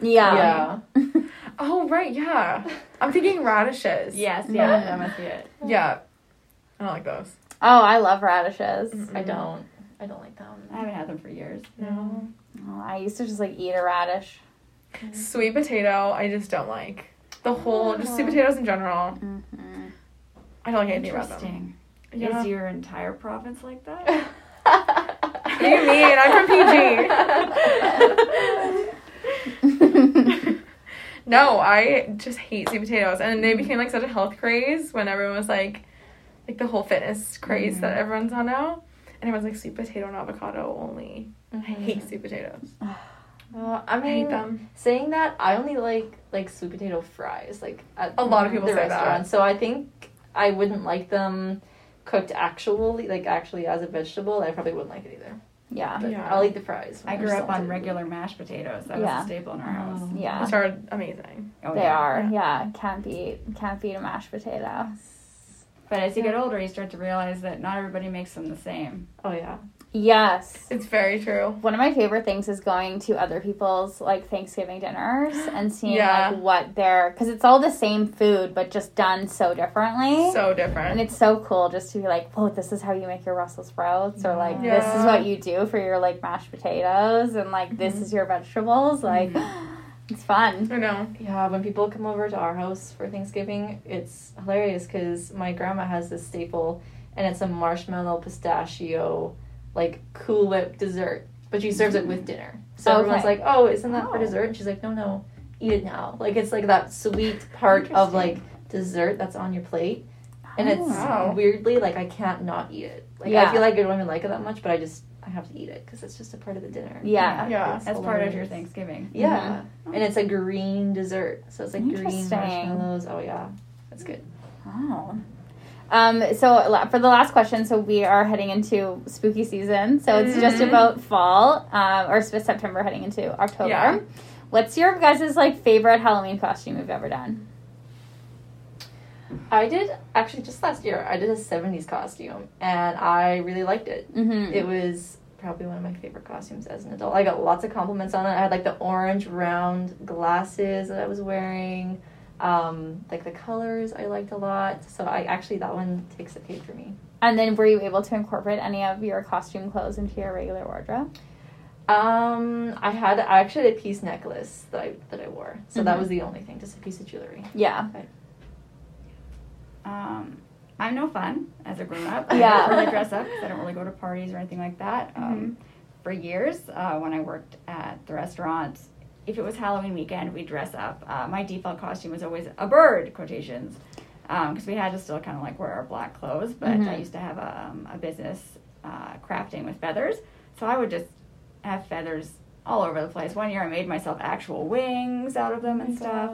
Yeah. Yeah. Oh right, yeah. I'm thinking radishes. Yes. Yeah. that must be it. Yeah. I don't like those. Oh, I love radishes. I don't. I don't like them. I haven't had them for years. No. Oh, I used to just like eat a radish. Mm-hmm. Sweet potato, I just don't like. The whole, just sweet Oh. potatoes in general. Mm-hmm. I don't like anything about them. Yeah. Is your entire province like that? What do you mean? I'm from PG. no, I just hate sweet potatoes, and they became like such a health craze when everyone was like, like the whole fitness craze that mm-hmm. everyone's on now, and everyone's like sweet potato and avocado only. I hate sweet potatoes. Uh, I I hate them. saying that, I only like like sweet potato fries. Like at A lot of people the say that. So I think I wouldn't like them cooked actually, like actually as a vegetable. I probably wouldn't like it either. Yeah. But Yeah. I'll eat the fries. I grew up on regular mashed potatoes. That was Yeah. a staple in our house. Oh. Yeah. Which are amazing. Oh, They yeah. are. Yeah. Can't beat can't beat a mashed potato. But as you get older, you start to realize that not everybody makes them the same. Oh yeah. Yes. It's very true. One of my favorite things is going to other people's like Thanksgiving dinners and seeing Yeah. like what they're because it's all the same food but just done so differently. So different. and it's so cool just to be like, oh, this is how you make your Brussels sprouts, or like, this is what you do for your like mashed potatoes, and like, this mm-hmm. is your vegetables. Like, mm-hmm. It's fun. I know. Yeah, when people come over to our house for Thanksgiving, it's hilarious because my grandma has this staple, and it's a marshmallow pistachio, like Cool Whip dessert. But she serves it with mm. dinner, so Okay. everyone's like, "Oh, isn't that for Oh. dessert?" And she's like, "No, no, eat it now." Like it's like that sweet part of like dessert that's on your plate, and it's oh, Wow. weirdly like I can't not eat it. Like Yeah. I feel like I don't even like it that much, but I just I have to eat it because it's just a part of the dinner. Yeah. Yeah. It's As part of your. Thanksgiving. Yeah. And it's a green dessert. So it's like green marshmallows. Oh yeah. That's good. Oh. Um, so for the last question, so we are heading into spooky season. So it's just Mhm. about fall, um, or September heading into October. Yeah. What's your guys' like favorite Halloween costume you've ever done? I did actually just last year. I did a '70s costume, and I really liked it. Mm-hmm. It was probably one of my favorite costumes as an adult. I got lots of compliments on it. I had like the orange round glasses that I was wearing. Um, like the colors I liked a lot. So I actually that one takes the cake for me. And then were you able to incorporate any of your costume clothes into your regular wardrobe? Um, I had I actually had a piece necklace that I that I wore. So that Mhm. was the only thing, just a piece of jewelry. Yeah. Um, I'm no fun as a grown up. Yeah. I don't really dress up because I don't really go to parties or anything like that. Um, For years, uh, when I worked at the restaurant, if it was Halloween weekend, we'd dress up. Uh, my default costume was always a bird, quotations, because we had to still kind of like wear our black clothes. But I Mhm. used to have a, um, a business uh, crafting with feathers, so I would just have feathers all over the place. One year, I made myself actual wings out of them and stuff.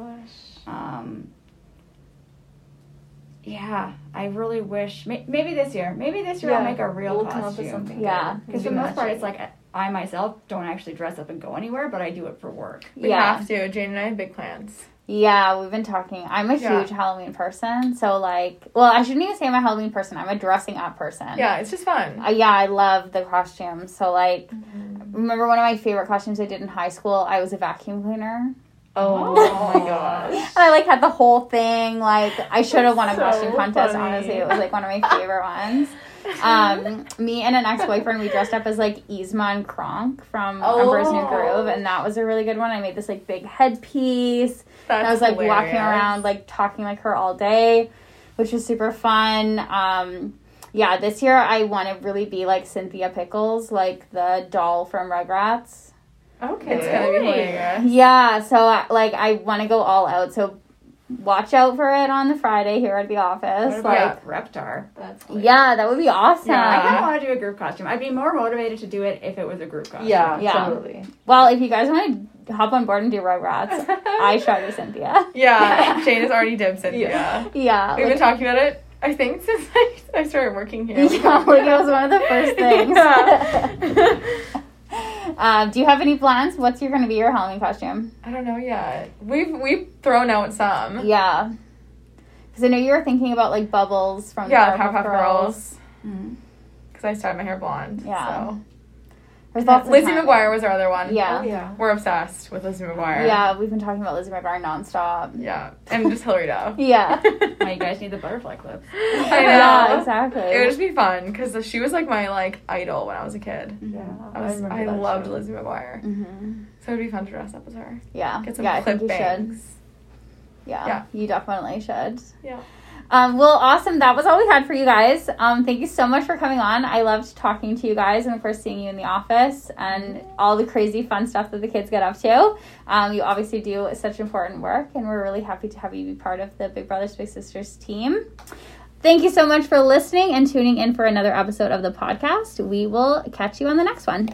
Yeah, I really wish may- maybe this year. Maybe this year I'll make a real we'll come up with costume. something. Yeah. Because for the most part, it's like I myself don't actually dress up and go anywhere, but I do it for work. We yeah. have to. Jane and I have big plans. Yeah, we've been talking. I'm a Yeah. huge Halloween person. So, like, well, I shouldn't even say I'm a Halloween person. I'm a dressing up person. Yeah, it's just fun. Uh, yeah, I love the costumes. So, like, Mhm. remember one of my favorite costumes I did in high school? I was a vacuum cleaner. Oh, Oh. my gosh. And I like had the whole thing. Like I should have won a So costume contest. funny. Honestly, it was like one of my favorite ones. Um, me and an ex boyfriend, we dressed up as like Yzma and Kronk from Oh. Emperor's New Groove, and that was a really good one. I made this like big headpiece. That's and I was like walking around like talking like her all day, which was super fun. Um, yeah, this year I want to really be like Cynthia Pickles, like the doll from Rugrats. Okay. It's gonna be hilarious. Yeah, so like I want to go all out. So watch out for it on the Friday here at the What office. about Like, Reptar? That's yeah, that would be awesome. Yeah, I kind of want to do a group costume. I'd be more motivated to do it if it was a group costume. Yeah, Yeah. totally. Well, if you guys want to hop on board and do Rugrats, I shall do Cynthia. Yeah, Jane has already dibbed Cynthia. Yeah. Yeah, We've like, been talking about it. I think since I, I started working here. yeah, like it was one of the first things. Yeah. Um, do you have any plans? What's your going to be your Halloween costume? I don't know yet. We've we've thrown out some. Yeah. Because I know you were thinking about like bubbles from Yeah, the Powerpuff Girls. Mhm. Because I dyed my hair blonde. Yeah. So. There's lots of Lizzie. McGuire was our other one. Yeah. Oh, yeah. We're obsessed with Lizzie McGuire. Yeah, we've been talking about Lizzie McGuire nonstop. Yeah. And just Hilary Duff. Yeah. Why you guys need the butterfly clips? I know. Yeah, exactly. It would just be fun because she was like my like idol when I was a kid. Yeah. I was remember I, that loved show. Lizzie McGuire. hmm So it'd be fun to dress up as her. Yeah. Get some yeah, I clip think you should. bangs. Yeah, Yeah. you definitely should. Yeah. Um, well, awesome. That was all we had for you guys. Um, thank you so much for coming on. I loved talking to you guys and, of course, seeing you in the office and all the crazy fun stuff that the kids get up to. Um, you obviously do such important work, and we're really happy to have you be part of the Big Brothers Big Sisters team. Thank you so much for listening and tuning in for another episode of the podcast. We will catch you on the next one.